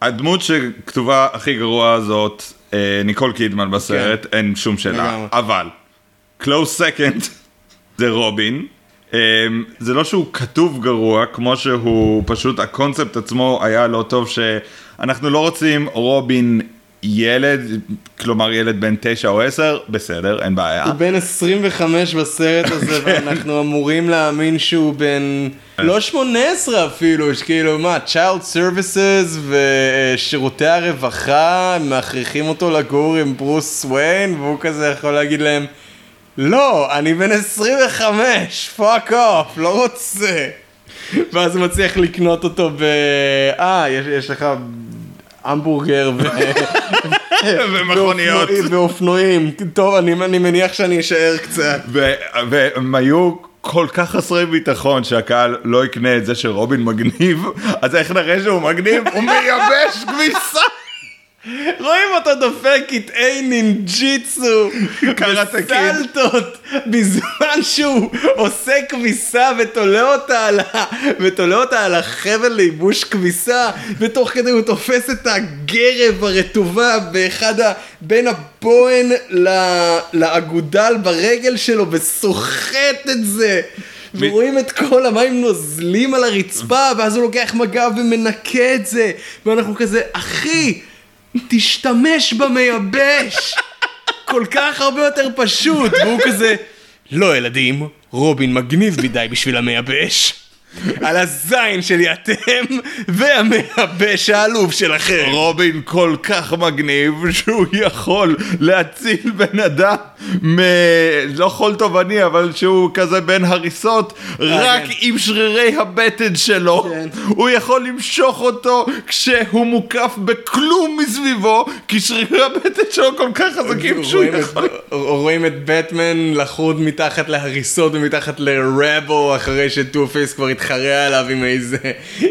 הדמות שכתובה הכי גרוע זאת, אה, ניקול קידמן בסרט, כן. אין שום שאלה, אבל, close second זה רובין, זה לא שהוא כתוב גרוע, כמו שהוא פשוט, הקונספט עצמו היה לא טוב, שאנחנו לא רוצים רובין ילד, כלומר ילד בן תשע או עשר, בסדר, אין בעיה. הוא בן 25 בסרט הזה, ואנחנו אמורים להאמין שהוא בן... לא 18 אפילו, שכאילו מה, Child Services ושירותי הרווחה, מכריחים אותו לגור עם ברוס וויין, והוא כזה יכול להגיד להם, לא, אני בן 25, fuck off, לא רוצה. ואז הוא מצליח לקנות אותו ב... אה, יש, יש לך המבורגר ו... ומכוניות. ואופנועים-. טוב, אני, אני מניח שאני אשאר קצת. והם היו כל כך חסרי ביטחון שהקהל לא יקנה את זה שרובין מגניב, אז איך נראה שהוא מגניב? הוא מייבש כביסה! רואים אותו דופק קטעי נינג'יצו, קיד. בסלטות, בזמן שהוא עושה כביסה ותולה אותה על, ה... ותולה אותה על החבל לייבוש כביסה, ותוך כדי הוא תופס את הגרב הרטובה באחד ה... בין הבוהן ל... לאגודל ברגל שלו וסוחט את זה. ורואים את כל המים נוזלים על הרצפה, ואז הוא לוקח מגע ומנקה את זה, ואנחנו כזה, אחי, תשתמש במייבש! כל כך הרבה יותר פשוט, והוא כזה, לא ילדים, רובין מגניב מדי בשביל המייבש. על הזין שלי אתם, והמייבש העלוב שלכם. רובין כל כך מגניב שהוא יכול להציל בן אדם מ... לא חול תובעני אבל שהוא כזה בין הריסות רק כן. עם שרירי הבטן שלו כן. הוא יכול למשוך אותו כשהוא מוקף בכלום מסביבו כי שרירי הבטן שלו כל כך חזקים שהוא את- יכול רואים את בטמן לחוד מתחת להריסות ומתחת לרבו אחרי שטו פייס כבר התחרה עליו עם איזה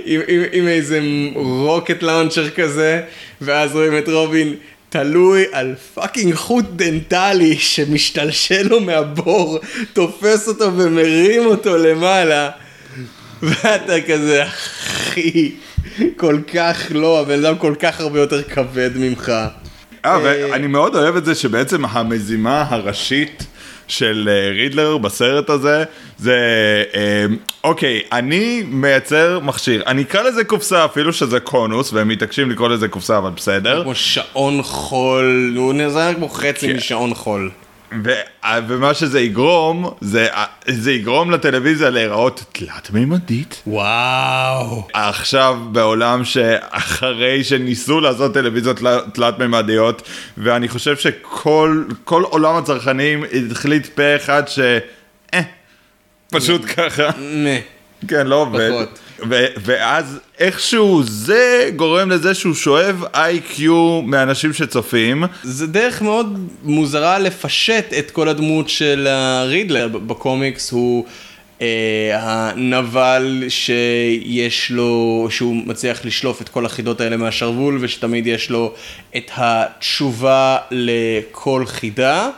עם, עם, עם איזה rocket launcher כזה ואז רואים את רובין תלוי על fucking חוט דנטלי שמשתלשל לו מהבור תופס אותו ומרים אותו למעלה ואתה כזה אחי כל כך לא הבן אדם כל כך הרבה יותר כבד ממך. אה, ואני מאוד אוהב את זה שבעצם המזימה הראשית של אה, רידלר בסרט הזה זה אה, אוקיי אני מייצר מכשיר אני אקרא לזה קופסה אפילו שזה קונוס והם מתעקשים לקרוא לזה קופסה אבל בסדר כמו שעון חול, הוא נראה כמו חצי כן. משעון חול. ו- אה, ומה שזה יגרום זה אה, זה יגרום לטלוויזיה להיראות תלת מימדית וואו. עכשיו בעולם שאחרי שניסו לעשות טלוויזיות תל- תלת-ממדיות ואני חושב שכל כל עולם הצרכנים החליט פה אחד ש... אה, פשוט ככה, כן, לא עובד. פחות. ו- ואז איכשהו זה גורם לזה שהוא שואב איי-קיו מאנשים שצופים. זה דרך מאוד מוזרה לפשט את כל הדמות של הרידלר בקומיקס הוא אה, הנבל שיש לו, שהוא מצליח לשלוף את כל החידות האלה מהשרוול ושתמיד יש לו את התשובה לכל חידה.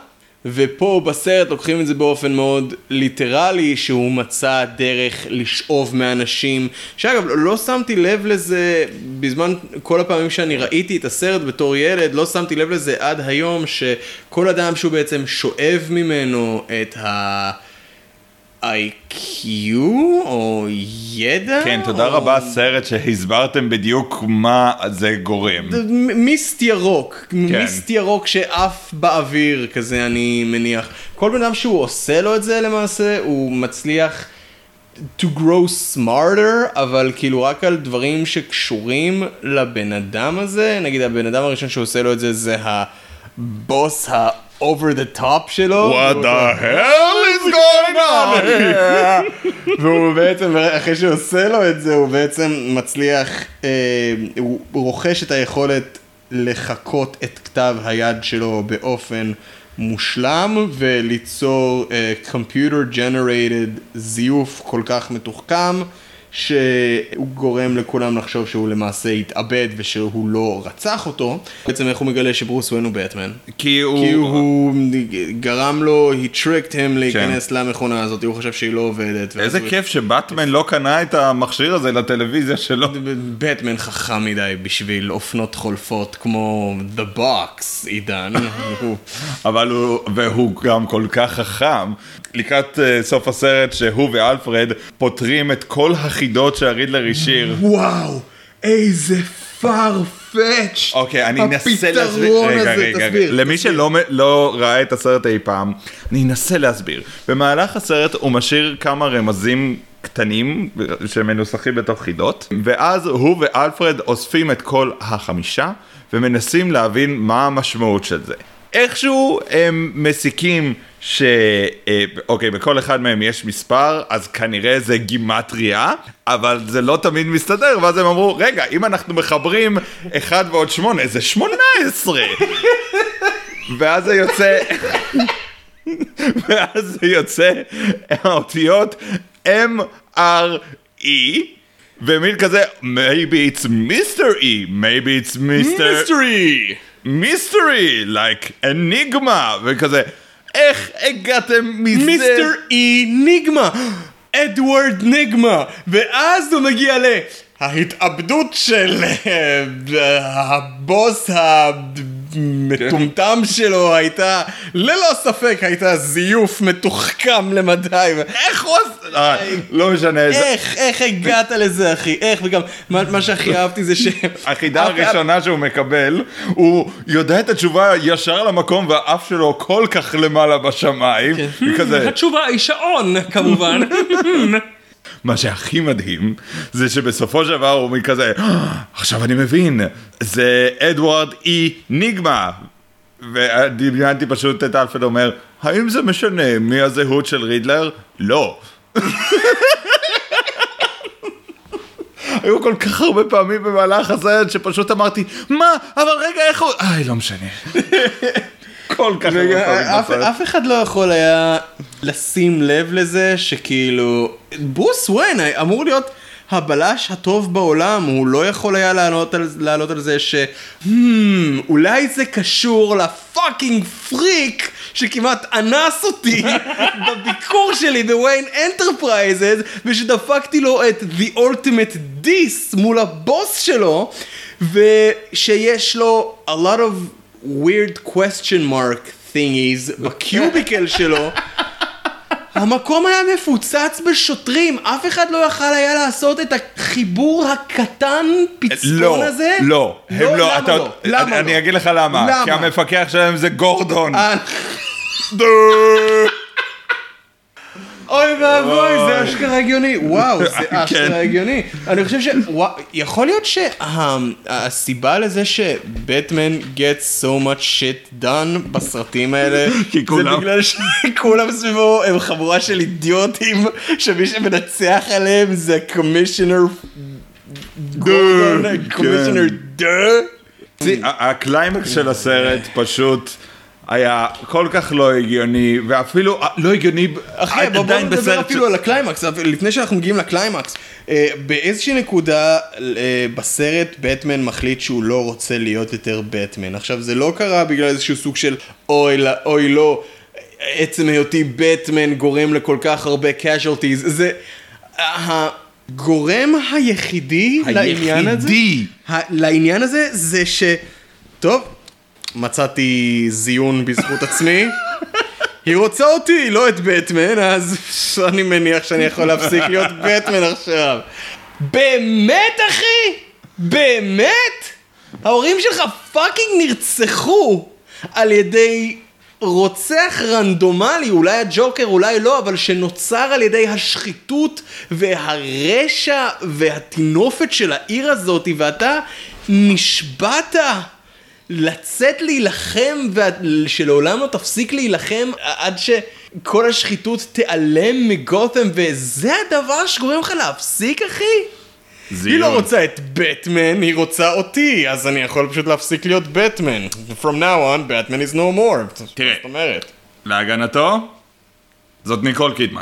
ופה בסרט לוקחים את זה באופן מאוד ליטרלי, שהוא מצא דרך לשאוב מאנשים, שאגב, לא שמתי לב לזה בזמן, כל הפעמים שאני ראיתי את הסרט בתור ילד, לא שמתי לב לזה עד היום, שכל אדם שהוא בעצם שואב ממנו את ה... IQ או ידע? כן, תודה או... רבה סרט שהסברתם בדיוק מה זה גורם. מיסט ירוק, כן. מיסט ירוק שעף באוויר כזה אני מניח. כל בן אדם שהוא עושה לו את זה למעשה, הוא מצליח to grow smarter, אבל כאילו רק על דברים שקשורים לבן אדם הזה, נגיד הבן אדם הראשון שעושה לו את זה זה הבוס ה-over the top שלו. What the hell is going on? והוא בעצם, אחרי שהוא עושה לו את זה, הוא בעצם מצליח, אה, הוא רוכש את היכולת לחקות את כתב היד שלו באופן מושלם וליצור אה, computer generated זיוף כל כך מתוחכם. שהוא גורם לכולם לחשוב שהוא למעשה התאבד ושהוא לא רצח אותו. בעצם איך הוא מגלה שברוס וויין הוא בטמן? כי הוא... כי הוא גרם לו, he tricked him להיכנס למכונה הזאת, הוא חושב שהיא לא עובדת. איזה הוא- כיף שבטמן לא קנה את המכשיר הזה לטלוויזיה שלו. בטמן חכם מדי בשביל אופנות חולפות כמו The Box, עידן. אבל הוא, והוא גם כל כך חכם. לקראת uh, סוף הסרט שהוא ואלפרד פותרים את כל החידות שהרידלר השאיר. וואו, איזה fetched. אוקיי, אני אנסה להסביר. הפתרון רגע, הזה, רגע, רגע. תסביר. למי שלא לא ראה את הסרט אי פעם, אני אנסה להסביר. במהלך הסרט הוא משאיר כמה רמזים קטנים שמנוסחים בתוך חידות, ואז הוא ואלפרד אוספים את כל החמישה, ומנסים להבין מה המשמעות של זה. איכשהו הם מסיקים ש... אה, אוקיי, בכל אחד מהם יש מספר, אז כנראה זה גימטריה, אבל זה לא תמיד מסתדר, ואז הם אמרו, רגע, אם אנחנו מחברים 1 ועוד 8, זה 18! ואז זה יוצא... ואז זה יוצא האותיות M-R-E, ומין כזה, maybe it's Mr. E, maybe it's Mr. מיסטרי! like enigma, וכזה, איך הגעתם מזה? מיסטר אי ניגמה! אדוארד ניגמה! ואז הוא מגיע ל... ההתאבדות של אה, הבוס המטומטם שלו הייתה, ללא ספק הייתה זיוף מתוחכם למדי. איך הוא עשה? אה, לא משנה, זה- איך, איך הגעת לזה אחי? איך? וגם, מה, שהכי אהבתי זה ש... החידה אף- הראשונה שהוא מקבל, הוא יודע את התשובה ישר למקום והאף שלו כל כך למעלה בשמיים, וכזה, התשובה היא שעון, כמובן. מה שהכי מדהים, זה שבסופו של דבר הוא כזה, עכשיו אני מבין, זה אדוארד אי ניגמה. ודמיינתי פשוט את אלפרד אומר, האם זה משנה מי הזהות של רידלר? לא. היו כל כך הרבה פעמים במהלך הסרט שפשוט אמרתי, מה? אבל רגע, איך הוא... איי, לא משנה. כל כך הרבה פעמים אף. אף אחד לא יכול היה לשים לב לזה שכאילו ברוס וויין אמור להיות הבלש הטוב בעולם הוא לא יכול היה לענות על, לעלות על זה ש "Hmm, אולי זה קשור ל fucking freak שכמעט אנס אותי בביקור שלי ב Wayne Enterprises ושדפקתי לו את The Ultimate Diss מול הבוס שלו ושיש לו a lot of weird question mark thingies בקיוביקל שלו. המקום היה מפוצץ בשוטרים, אף אחד לא יכל היה לעשות את החיבור הקטן פצפון לא, הזה? לא, הם לא, למה אתה- לא? למה אני- לא? אני אגיד לך למה, למה? כי המפקח שלהם זה גורדון. אוי ואבוי, זה אשכרה הגיוני. וואו, זה כן. אשכרה הגיוני. אני חושב ש... יכול להיות שהסיבה לזה שבטמן gets so much shit done בסרטים האלה, זה בגלל שכולם סביבו הם חבורה של אידיוטים, שמי שמנצח עליהם זה קומישיונר גורדון, כן. Commissioner duh. ה climax של הסרט פשוט היה כל כך לא הגיוני, ואפילו אה, לא הגיוני אחי, בוא, בוא עדיין נדבר בסרט אפילו על הקליימקס, לפני שאנחנו מגיעים לקליימקס, אה, באיזושהי נקודה אה, בסרט בטמן מחליט שהוא לא רוצה להיות יותר בטמן. עכשיו זה לא קרה בגלל איזשהו סוג של אוי, לא- אוי לא, עצם היותי בטמן גורם לכל כך הרבה casualties, זה הגורם היחידי לעניין הזה, היחידי. לעניין הזה זה ש... טוב, מצאתי זיון בזכות עצמי. היא רוצה אותי, לא את בטמן, אז אני מניח שאני יכול להפסיק להיות בטמן עכשיו. באמת, אחי? באמת? ההורים שלך fucking נרצחו על ידי רוצח רנדומלי, אולי הג'וקר, אולי לא, אבל שנוצר על ידי השחיתות והרשע והטינופת של העיר הזאת, ואתה נשבעת לצאת להילחם ושלעולם לא תפסיק להילחם עד שכל השחיתות תיעלם מגותם וזה הדבר שגורם לך להפסיק אחי? היא לא רוצה את בטמן, היא רוצה אותי, אז אני יכול פשוט להפסיק להיות בטמן. From now on, Batman is no more. תראה. זאת אומרת. להגנתו, זאת ניקול קידמן.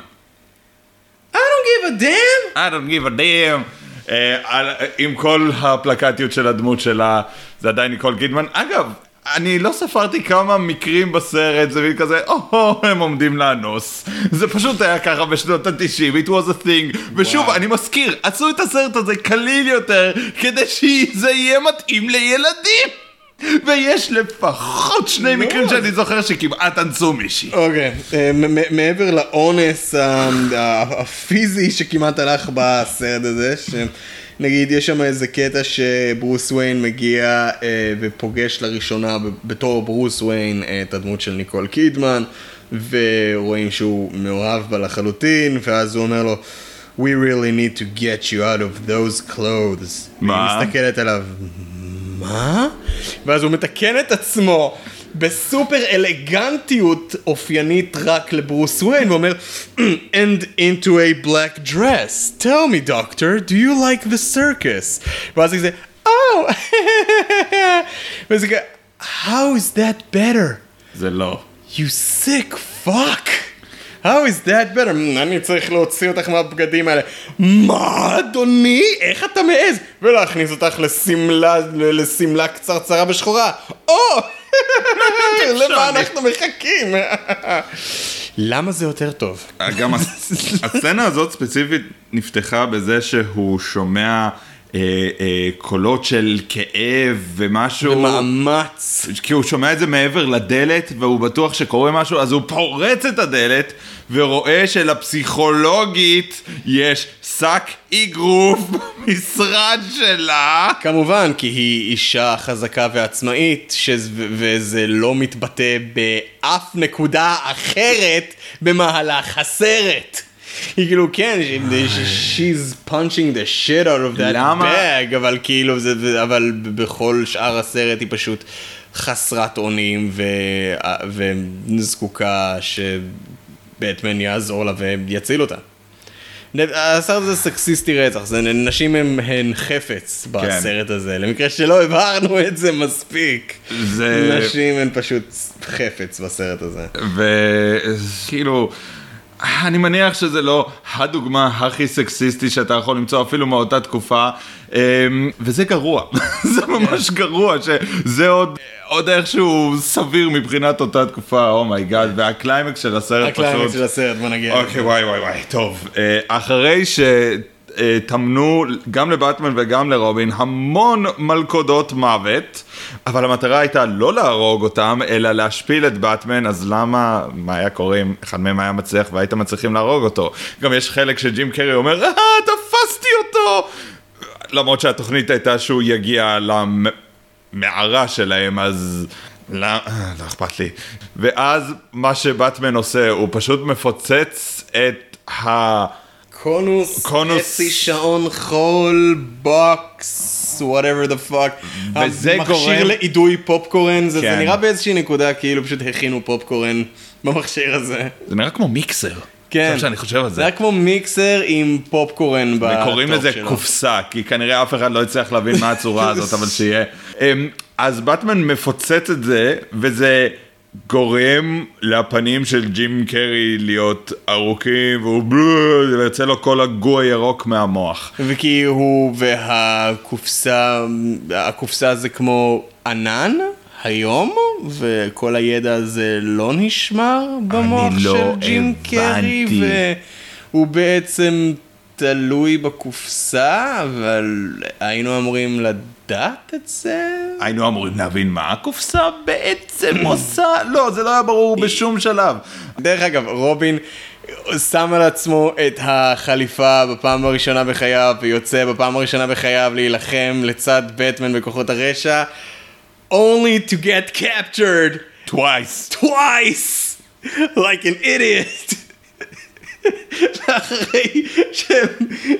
I don't give a damn! I don't give a damn. אה, על- עם כל הפלקטיות של הדמות שלה, זה עדיין ניקול קידמן. אגב, אני לא ספרתי כמה מקרים בסרט, זה מין כזה, או, הם עומדים לאנוס. זה פשוט היה ככה בשנות ה-90, it was a thing. ושוב, אני מזכיר, עשו את הסרט הזה קליל יותר, כדי שזה יהיה מתאים לילדים. ויש לפחות שני לא. מקרים שאני זוכר שכמעט אנסו מישהי. אוקיי, אה, מעבר לאונס ה- ה- הפיזי שכמעט הלך בסרט הזה, נגיד, יש שם איזה קטע שברוס וויין מגיע אה, ופוגש לראשונה בתור ברוס וויין אה, את הדמות של ניקול קידמן, ורואים שהוא מאוהב בה לחלוטין, ואז הוא אומר לו, We really need to get you out of those clothes. מה? והיא מסתכלת עליו, מה? ואז הוא מתקן את עצמו בסופר אלגנטיות אופיינית רק לברוס וויין ואומר And into a black dress. Tell me doctor, do you like the circus? ואז כזה, Oh! וזה כזה, How is that better? זה לא. You sick fuck! How is that better? "מ, אני צריך להוציא אותך מהבגדים האלה. מה אדוני? איך אתה מעז? ולהכניס אותך לשמלה, לשמלה קצרצרה ושחורה. או! למה אנחנו מחכים? למה זה יותר טוב? גם הס- הסצנה הזאת ספציפית נפתחה בזה שהוא שומע אה, אה, קולות של כאב ומשהו. מאמץ. כי הוא שומע את זה מעבר לדלת והוא בטוח שקורה משהו אז הוא פורץ את הדלת ורואה שלפסיכולוגית יש שק אגרוף במשרד שלה כמובן, כי היא אישה חזקה ועצמאית, שזה, וזה לא מתבטא באף נקודה אחרת במהלך הסרט. היא כאילו, כן, she- she's punching the shit out of that למה? bag, אבל כאילו, זה, אבל בכל שאר הסרט היא פשוט חסרת אונים ו, וזקוקה שבטמן יעזור לה ויציל אותה. הסרט הזה סקסיסטי רצח, זה נשים הם, הן חפץ בסרט הזה, למקרה שלא הבהרנו את זה מספיק. זה- נשים הן פשוט חפץ בסרט הזה. וכאילו אני מניח שזה לא הדוגמה הכי סקסיסטי שאתה יכול למצוא אפילו מאותה תקופה אמ, וזה גרוע זה ממש גרוע שזה עוד עוד איכשהו סביר מבחינת אותה תקופה oh my god והקליימקס של הסרט פשוט הקליימקס של הסרט, בוא נגיע. אוקיי, וואי וואי וואי, טוב. אה, אחרי שטמנו גם לבטמן וגם לרובין המון מלכודות מוות, אבל המטרה הייתה לא להרוג אותם, אלא להשפיל את באטמן, אז למה, מה היה קורה אם אחד מהם היה מצליח והייתם מצליחים להרוג אותו? גם יש חלק שג'ים קרי אומר, אה, תפסתי אותו! למרות שהתוכנית הייתה שהוא יגיע למערה שלהם, אז... לא, אה, לא אכפת לי. ואז מה שבטמן עושה, הוא פשוט מפוצץ את ה... קונוס, קונוס- חצי שעון חול, box, whatever the fuck. וזה המכשיר גורם- לאידוי פופקורן, זה, זה כן. נראה באיזושהי נקודה כאילו פשוט הכינו פופקורן במכשיר הזה. זה נראה כמו מיקסר. כן. עכשיו שאני חושב על זה זה. היה כמו מיקסר עם פופקורן ב top וקוראים לזה שלו. קופסה, כי כנראה אף אחד לא הצליח להבין מה הצורה הזאת, אבל שיהיה. אמ, אז באטמן מפוצץ את זה, וזה גורם לפנים של ג'ים קרי להיות ארוכים, והוא בלו, ויוצא לו כל ה goo הירוק מהמוח. וכי הוא והקופסה, הקופסה זה כמו ענן היום, וכל הידע הזה לא נשמר במוח לא של ג'ים קרי, הבנתי. והוא בעצם תלוי בקופסה, אבל היינו אמורים לדעת את זה? היינו אמורים להבין מה הקופסה בעצם עושה, לא, זה לא היה ברור בשום שלב. דרך אגב, רובין שם על עצמו את החליפה בפעם הראשונה בחייו, ויוצא בפעם הראשונה בחייו להילחם לצד בטמן בכוחות הרשע, only to get captured טווייס. twice, like an idiot. ואחרי שהם,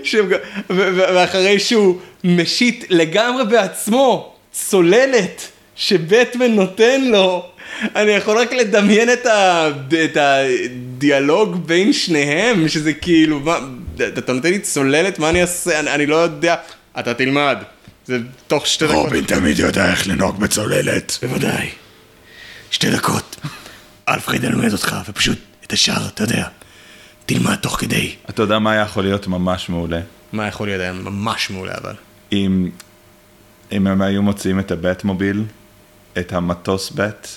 שהם, ואחרי שהוא משית לגמרי בעצמו צוללת שבטמן נותן לו, אני יכול רק לדמיין את, ה, את הדיאלוג בין שניהם, שזה כאילו, מה, אתה נותן לי צוללת, מה אני אעשה? אני, אני לא יודע, אתה תלמד. זה תוך שתי דקות. תמיד יודע איך לנהוג בצוללת. בוודאי. שתי דקות. אלפרד ילמד אותך, ופשוט את השאר, אתה יודע, תלמד תוך כדי. אתה יודע מה היה יכול להיות ממש מעולה? מה יכול להיות היה ממש מעולה אבל. אם, אם הם היו מוציאים את הבט מוביל, את המטוס בט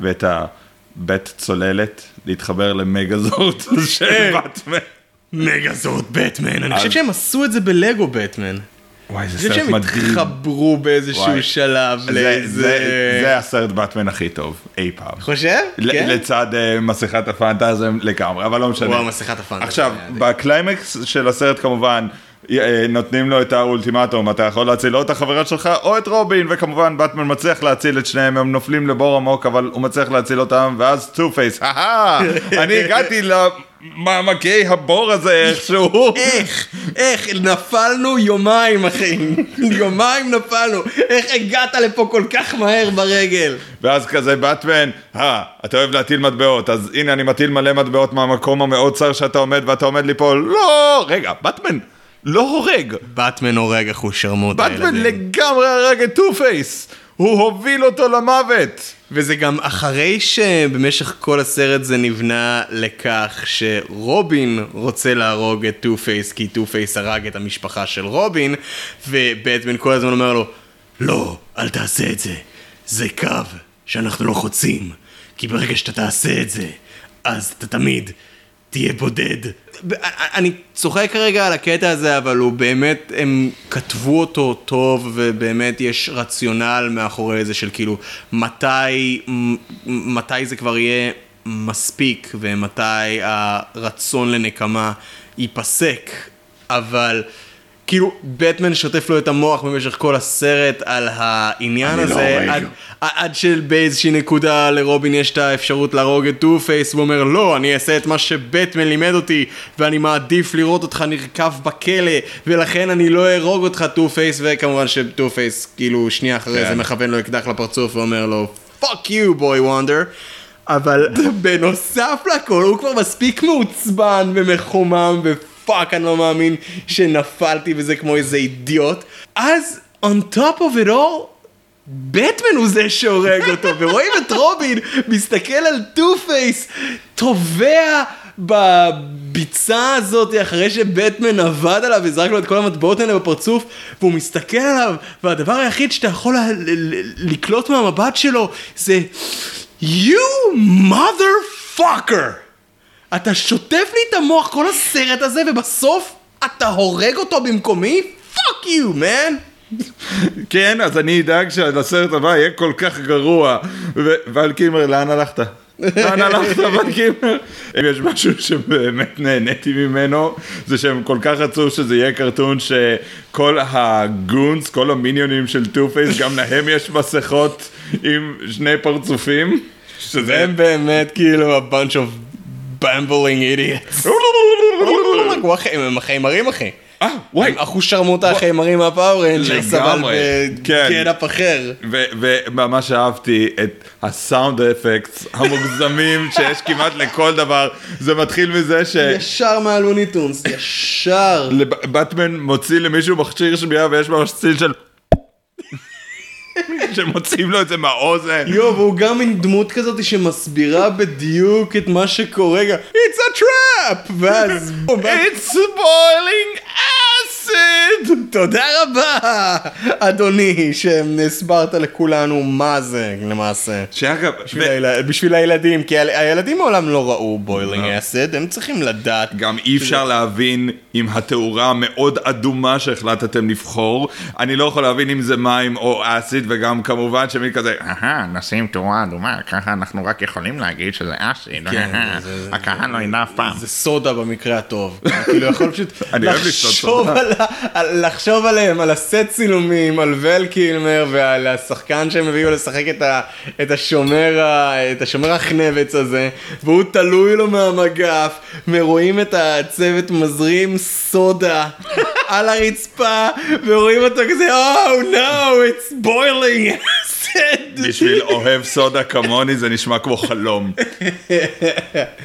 ואת הבט צוללת, להתחבר למגזורט של באטמן. מגזורט בטמן, אני חושב שהם עשו את זה בלגו בטמן. וואי, אני זה חושב סרט שהם מדהים. התחברו באיזשהו. שלב זה, לאיזה... זה, זה הסרט באטמן הכי טוב אי פעם. חושב? כן? לצד אה, מסכת הפנטזם לגמרי, אבל לא משנה. וואו, מסכת הפנטזם. עכשיו. בקליימקס של הסרט כמובן, נותנים לו את האולטימטום, אתה יכול להציל או את החברה שלך או את רובין, וכמובן באטמן מצליח להציל את שניהם, הם נופלים לבור עמוק, אבל הוא מצליח להציל אותם, ואז טו פייס, אני הגעתי למעמקי הבור הזה איכשהו. איך? איך? נפלנו יומיים, אחי. יומיים נפלנו. איך הגעת לפה כל כך מהר ברגל? ואז כזה באטמן, אה, אתה אוהב להטיל מטבעות, אז הנה אני מטיל מלא מטבעות מהמקום המאוד צר שאתה עומד ואתה עומד ליפול, לא, רגע, באטמן לא הורג. באטמן הורג אחו שרמוטה באטמן לגמרי הרג את טו פייס, הוא הוביל אותו למוות. וזה גם אחרי שבמשך כל הסרט זה נבנה לכך שרובין רוצה להרוג את טו פייס כי טו פייס הרג את המשפחה של רובין ובטמן כל הזמן אומר לו לא, אל תעשה את זה, זה קו שאנחנו לא חוצים כי ברגע שאתה תעשה את זה אז אתה תמיד תהיה בודד. אני צוחק כרגע על הקטע הזה, אבל הוא באמת, הם כתבו אותו טוב, ובאמת יש רציונל מאחורי זה של כאילו, מתי, מתי זה כבר יהיה מספיק, ומתי הרצון לנקמה ייפסק, אבל... כאילו, בטמן שוטף לו את המוח במשך כל הסרט על העניין הזה, לא עד, עד שבאיזושהי נקודה לרובין יש את האפשרות להרוג את טו פייס, הוא אומר לא, אני אעשה את מה שבטמן לימד אותי, ואני מעדיף לראות אותך נרקב בכלא, ולכן אני לא אהרוג אותך טו פייס, וכמובן שטו פייס, כאילו, שנייה אחרי כן. זה מכוון לו אקדח לפרצוף ואומר לו, fuck you Boy Wonder. אבל בנוסף לכל הוא כבר מספיק מעוצבן ומחומם fuck, אני לא מאמין שנפלתי וזה כמו איזה אידיוט. אז, on top of it all, בטמן הוא זה שהורג אותו, ורואים את רובין מסתכל על טו פייס, טובע בביצה הזאת אחרי שבטמן עבד עליו וזרק לו את כל המטבעות האלה בפרצוף, והוא מסתכל עליו, והדבר היחיד שאתה יכול לקלוט מהמבט שלו זה You motherfucker! אתה שוטף לי את המוח כל הסרט הזה ובסוף אתה הורג אותו במקומי? fuck you, man! כן, אז אני אדאג שהסרט הבא יהיה כל כך גרוע. ואל קימר, לאן הלכת? לאן הלכת ואל קימר? אם יש משהו שבאמת נהניתי ממנו, זה שהם כל כך רצו שזה יהיה cartoon שכל ה goons, כל המיניונים של טו פייס, גם להם יש מסכות עם שני פרצופים. שזה הם באמת כאילו a bunch of bumbling idiots. הם החימרים אחי. אה, וואי. אחו שרמוטה החימרים מהפאור רנג'רס, אבל ב getup אחר. וממש אהבתי את ה sound effects המוגזמים שיש כמעט לכל דבר. זה מתחיל מזה ש... ישר מהלוניטונס, ישר. באטמן מוציא למישהו מכשיר שמיעה ויש ממש ציל של... שמוצאים לו את זה מהאוזן. יואו, והוא גם מין דמות כזאת שמסבירה בדיוק את מה שקורה. It's a trap! ואז... It's boiling acid! תודה רבה, אדוני, שהסברת לכולנו מה זה למעשה. שאגב, בשביל, ו... היל... בשביל הילדים, כי הילדים מעולם לא ראו boiling acid, הם צריכים לדעת. גם אי אפשר שזה... להבין עם התאורה המאוד אדומה שהחלטתם לבחור. אני לא יכול להבין אם זה מים או אסיד, וגם כמובן שמי כזה, אהה, נשים תאורה אדומה, ככה אנחנו רק יכולים להגיד שזה אסיד. כן, הקהל לא ידע אף פעם. זה סודה במקרה הטוב. כאילו יכול פשוט לחשוב על לחשוב עליהם, על הסט צילומים, על ול קילמר ועל השחקן שהם הביאו לשחק את, ה, את, השומר, את השומר החנבץ הזה, והוא תלוי לו מהמגף, ורואים את הצוות מזרים סודה על הרצפה, ורואים אותו כזה, Oh no, it's boiling. בשביל אוהב סודה כמוני זה נשמע כמו חלום.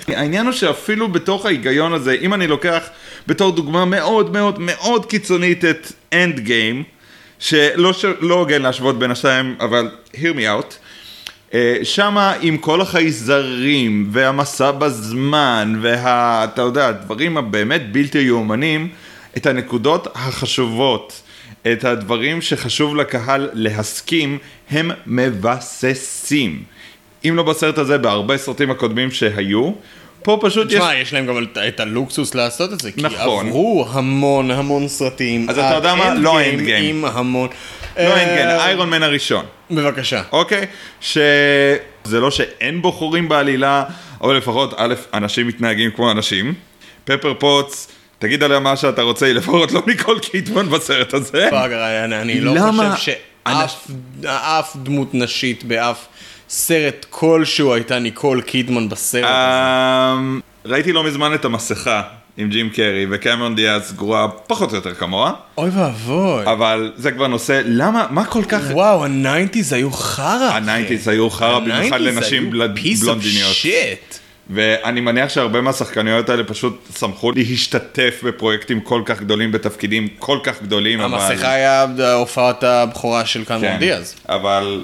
העניין הוא שאפילו בתוך ההיגיון הזה, אם אני לוקח בתור דוגמה מאוד מאוד מאוד קיצונית את אנד גיים, שלא לא הוגן להשוות בין השתיים, אבל hear me out. אה, שמה עם כל החייזרים והמסע בזמן ואתה יודע, הדברים הבאמת בלתי יאומנים, את הנקודות החשובות, את הדברים שחשוב לקהל להסכים, הם מבססים. אם לא בסרט הזה, בהרבה סרטים הקודמים שהיו, פה פשוט יש... תשמע, יש להם גם את הלוקסוס לעשות את זה, כי נכון. עברו המון המון סרטים. אז אתה יודע מה? לא אנד גיים. עם המון... לא אנד גיים, איירון מן הראשון. בבקשה. אוקיי? שזה לא שאין חורים בעלילה, אבל לפחות, א', אנשים מתנהגים כמו אנשים. פפר פוטס תגיד עליה מה שאתה רוצה, היא לפחות לא ניקול קיטמן בסרט הזה. פייר, אני, לא? חושב שאף אף דמות נשית באף סרט כלשהו הייתה ניקול קידמן בסרט הזה. אמ, ראיתי לא מזמן את המסכה עם ג'ים קרי, וקמרון דיאז גרועה פחות או יותר כמוה, אוי ואבוי. אבל זה כבר נושא, למה, מה כל כך... וואו, ה nineties היו חרא. ה nineties היו חרא, במיוחד לנשים בלונדיניות. shit. ואני מניח שהרבה מהשחקניות האלה פשוט שמחו להשתתף בפרויקטים כל כך גדולים, בתפקידים כל כך גדולים, אבל... המסכה היה הופעת הבכורה של קנמון כן, דיאז. אבל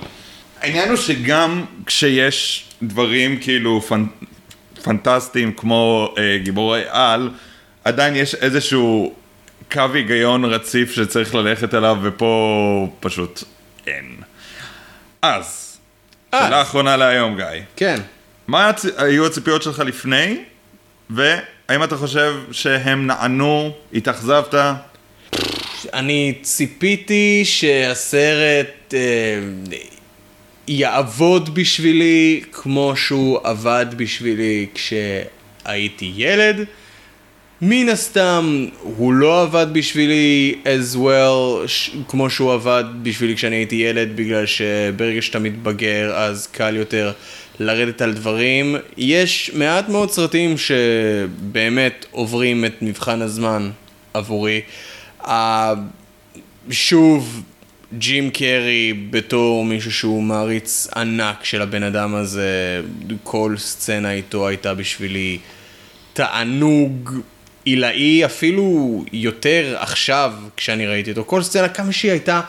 העניין הוא שגם כשיש דברים כאילו פנ... פנטסטיים כמו אה, גיבורי על, עדיין יש איזשהו קו היגיון רציף שצריך ללכת אליו, ופה פשוט אין. אז, אז. שאלה אחרונה להיום, גיא. כן. מה הצ... היו הציפיות שלך לפני, והאם אתה חושב שהם נענו, התאכזבת? אני ציפיתי שהסרט אה, יעבוד בשבילי כמו שהוא עבד בשבילי כשהייתי ילד. מן הסתם הוא לא עבד בשבילי as well ש- כמו שהוא עבד בשבילי כשאני הייתי ילד בגלל שברגע שאתה מתבגר אז קל יותר לרדת על דברים. יש מעט מאוד סרטים שבאמת עוברים את מבחן הזמן עבורי. שוב, ג'ים קרי בתור מישהו שהוא מעריץ ענק של הבן אדם הזה, כל סצנה איתו הייתה בשבילי תענוג עילאי, אפילו יותר עכשיו כשאני ראיתי אותו. כל סצנה, כמה שהיא הייתה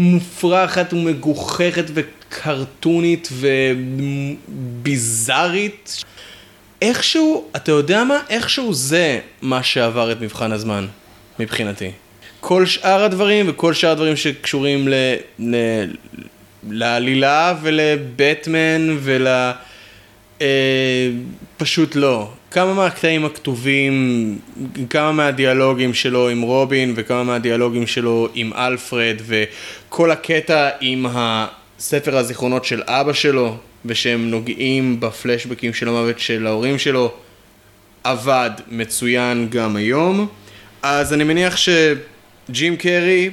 מופרכת ומגוחכת וקרטונית וביזארית. איכשהו, אתה יודע מה? איכשהו זה מה שעבר את מבחן הזמן, מבחינתי. כל שאר הדברים וכל שאר הדברים שקשורים ל... ל... לעלילה ולבטמן ול... אה, פשוט לא. כמה מהקטעים הכתובים, כמה מהדיאלוגים שלו עם רובין וכמה מהדיאלוגים שלו עם אלפרד וכל הקטע עם הספר הזיכרונות של אבא שלו ושהם נוגעים בפלשבקים של המוות של ההורים שלו עבד מצוין גם היום. אז אני מניח שג'ים קרי,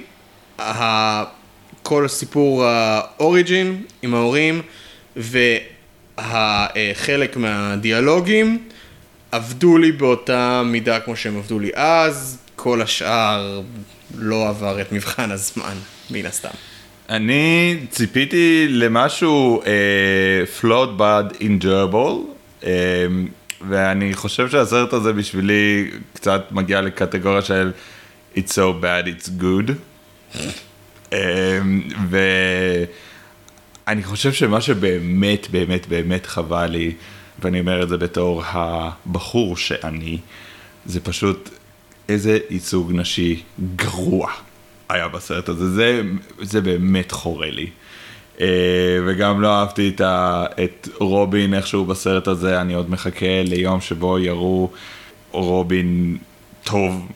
כל הסיפור האוריג'ין עם ההורים והחלק מהדיאלוגים עבדו לי באותה מידה כמו שהם עבדו לי אז, כל השאר לא עבר את מבחן הזמן, מן הסתם. אני ציפיתי למשהו but enjoyable, uh, ואני חושב שהסרט הזה בשבילי קצת מגיע לקטגוריה של It's so bad, it's good. uh, ואני חושב שמה שבאמת באמת באמת חבל לי, ואני אומר את זה בתור הבחור שאני, זה פשוט איזה ייצוג נשי גרוע היה בסרט הזה, זה, זה באמת חורה לי. אה, וגם לא אהבתי את, ה, את רובין איכשהו בסרט הזה, אני עוד מחכה ליום שבו יראו רובין טוב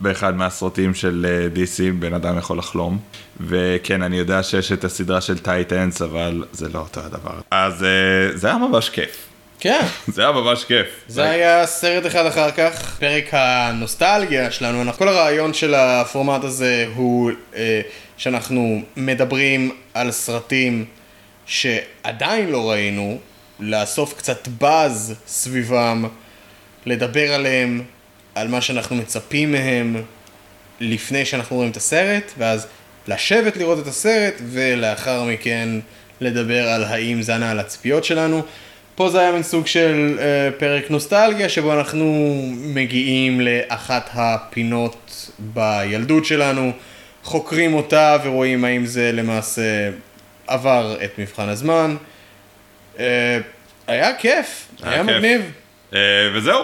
באחד מהסרטים של אה, DC, בן אדם יכול לחלום. וכן, אני יודע שיש את הסדרה של טייטנס, אבל זה לא אותו הדבר. אז אה, זה היה ממש כיף. כן. זה היה ממש כיף. זה היה סרט אחד אחר כך, פרק הנוסטלגיה שלנו. אנחנו- כל הרעיון של הפורמט הזה הוא אה, שאנחנו מדברים על סרטים שעדיין לא ראינו, לאסוף קצת באז סביבם, לדבר עליהם, על מה שאנחנו מצפים מהם לפני שאנחנו רואים את הסרט, ואז לשבת לראות את הסרט, ולאחר מכן לדבר על האם זה ענה על הציפיות שלנו. פה זה היה מין סוג של אה, פרק נוסטלגיה, שבו אנחנו מגיעים לאחת הפינות בילדות שלנו, חוקרים אותה ורואים האם זה למעשה עבר את מבחן הזמן. אה, היה כיף, היה, היה כיף. מגניב. Uh, וזהו,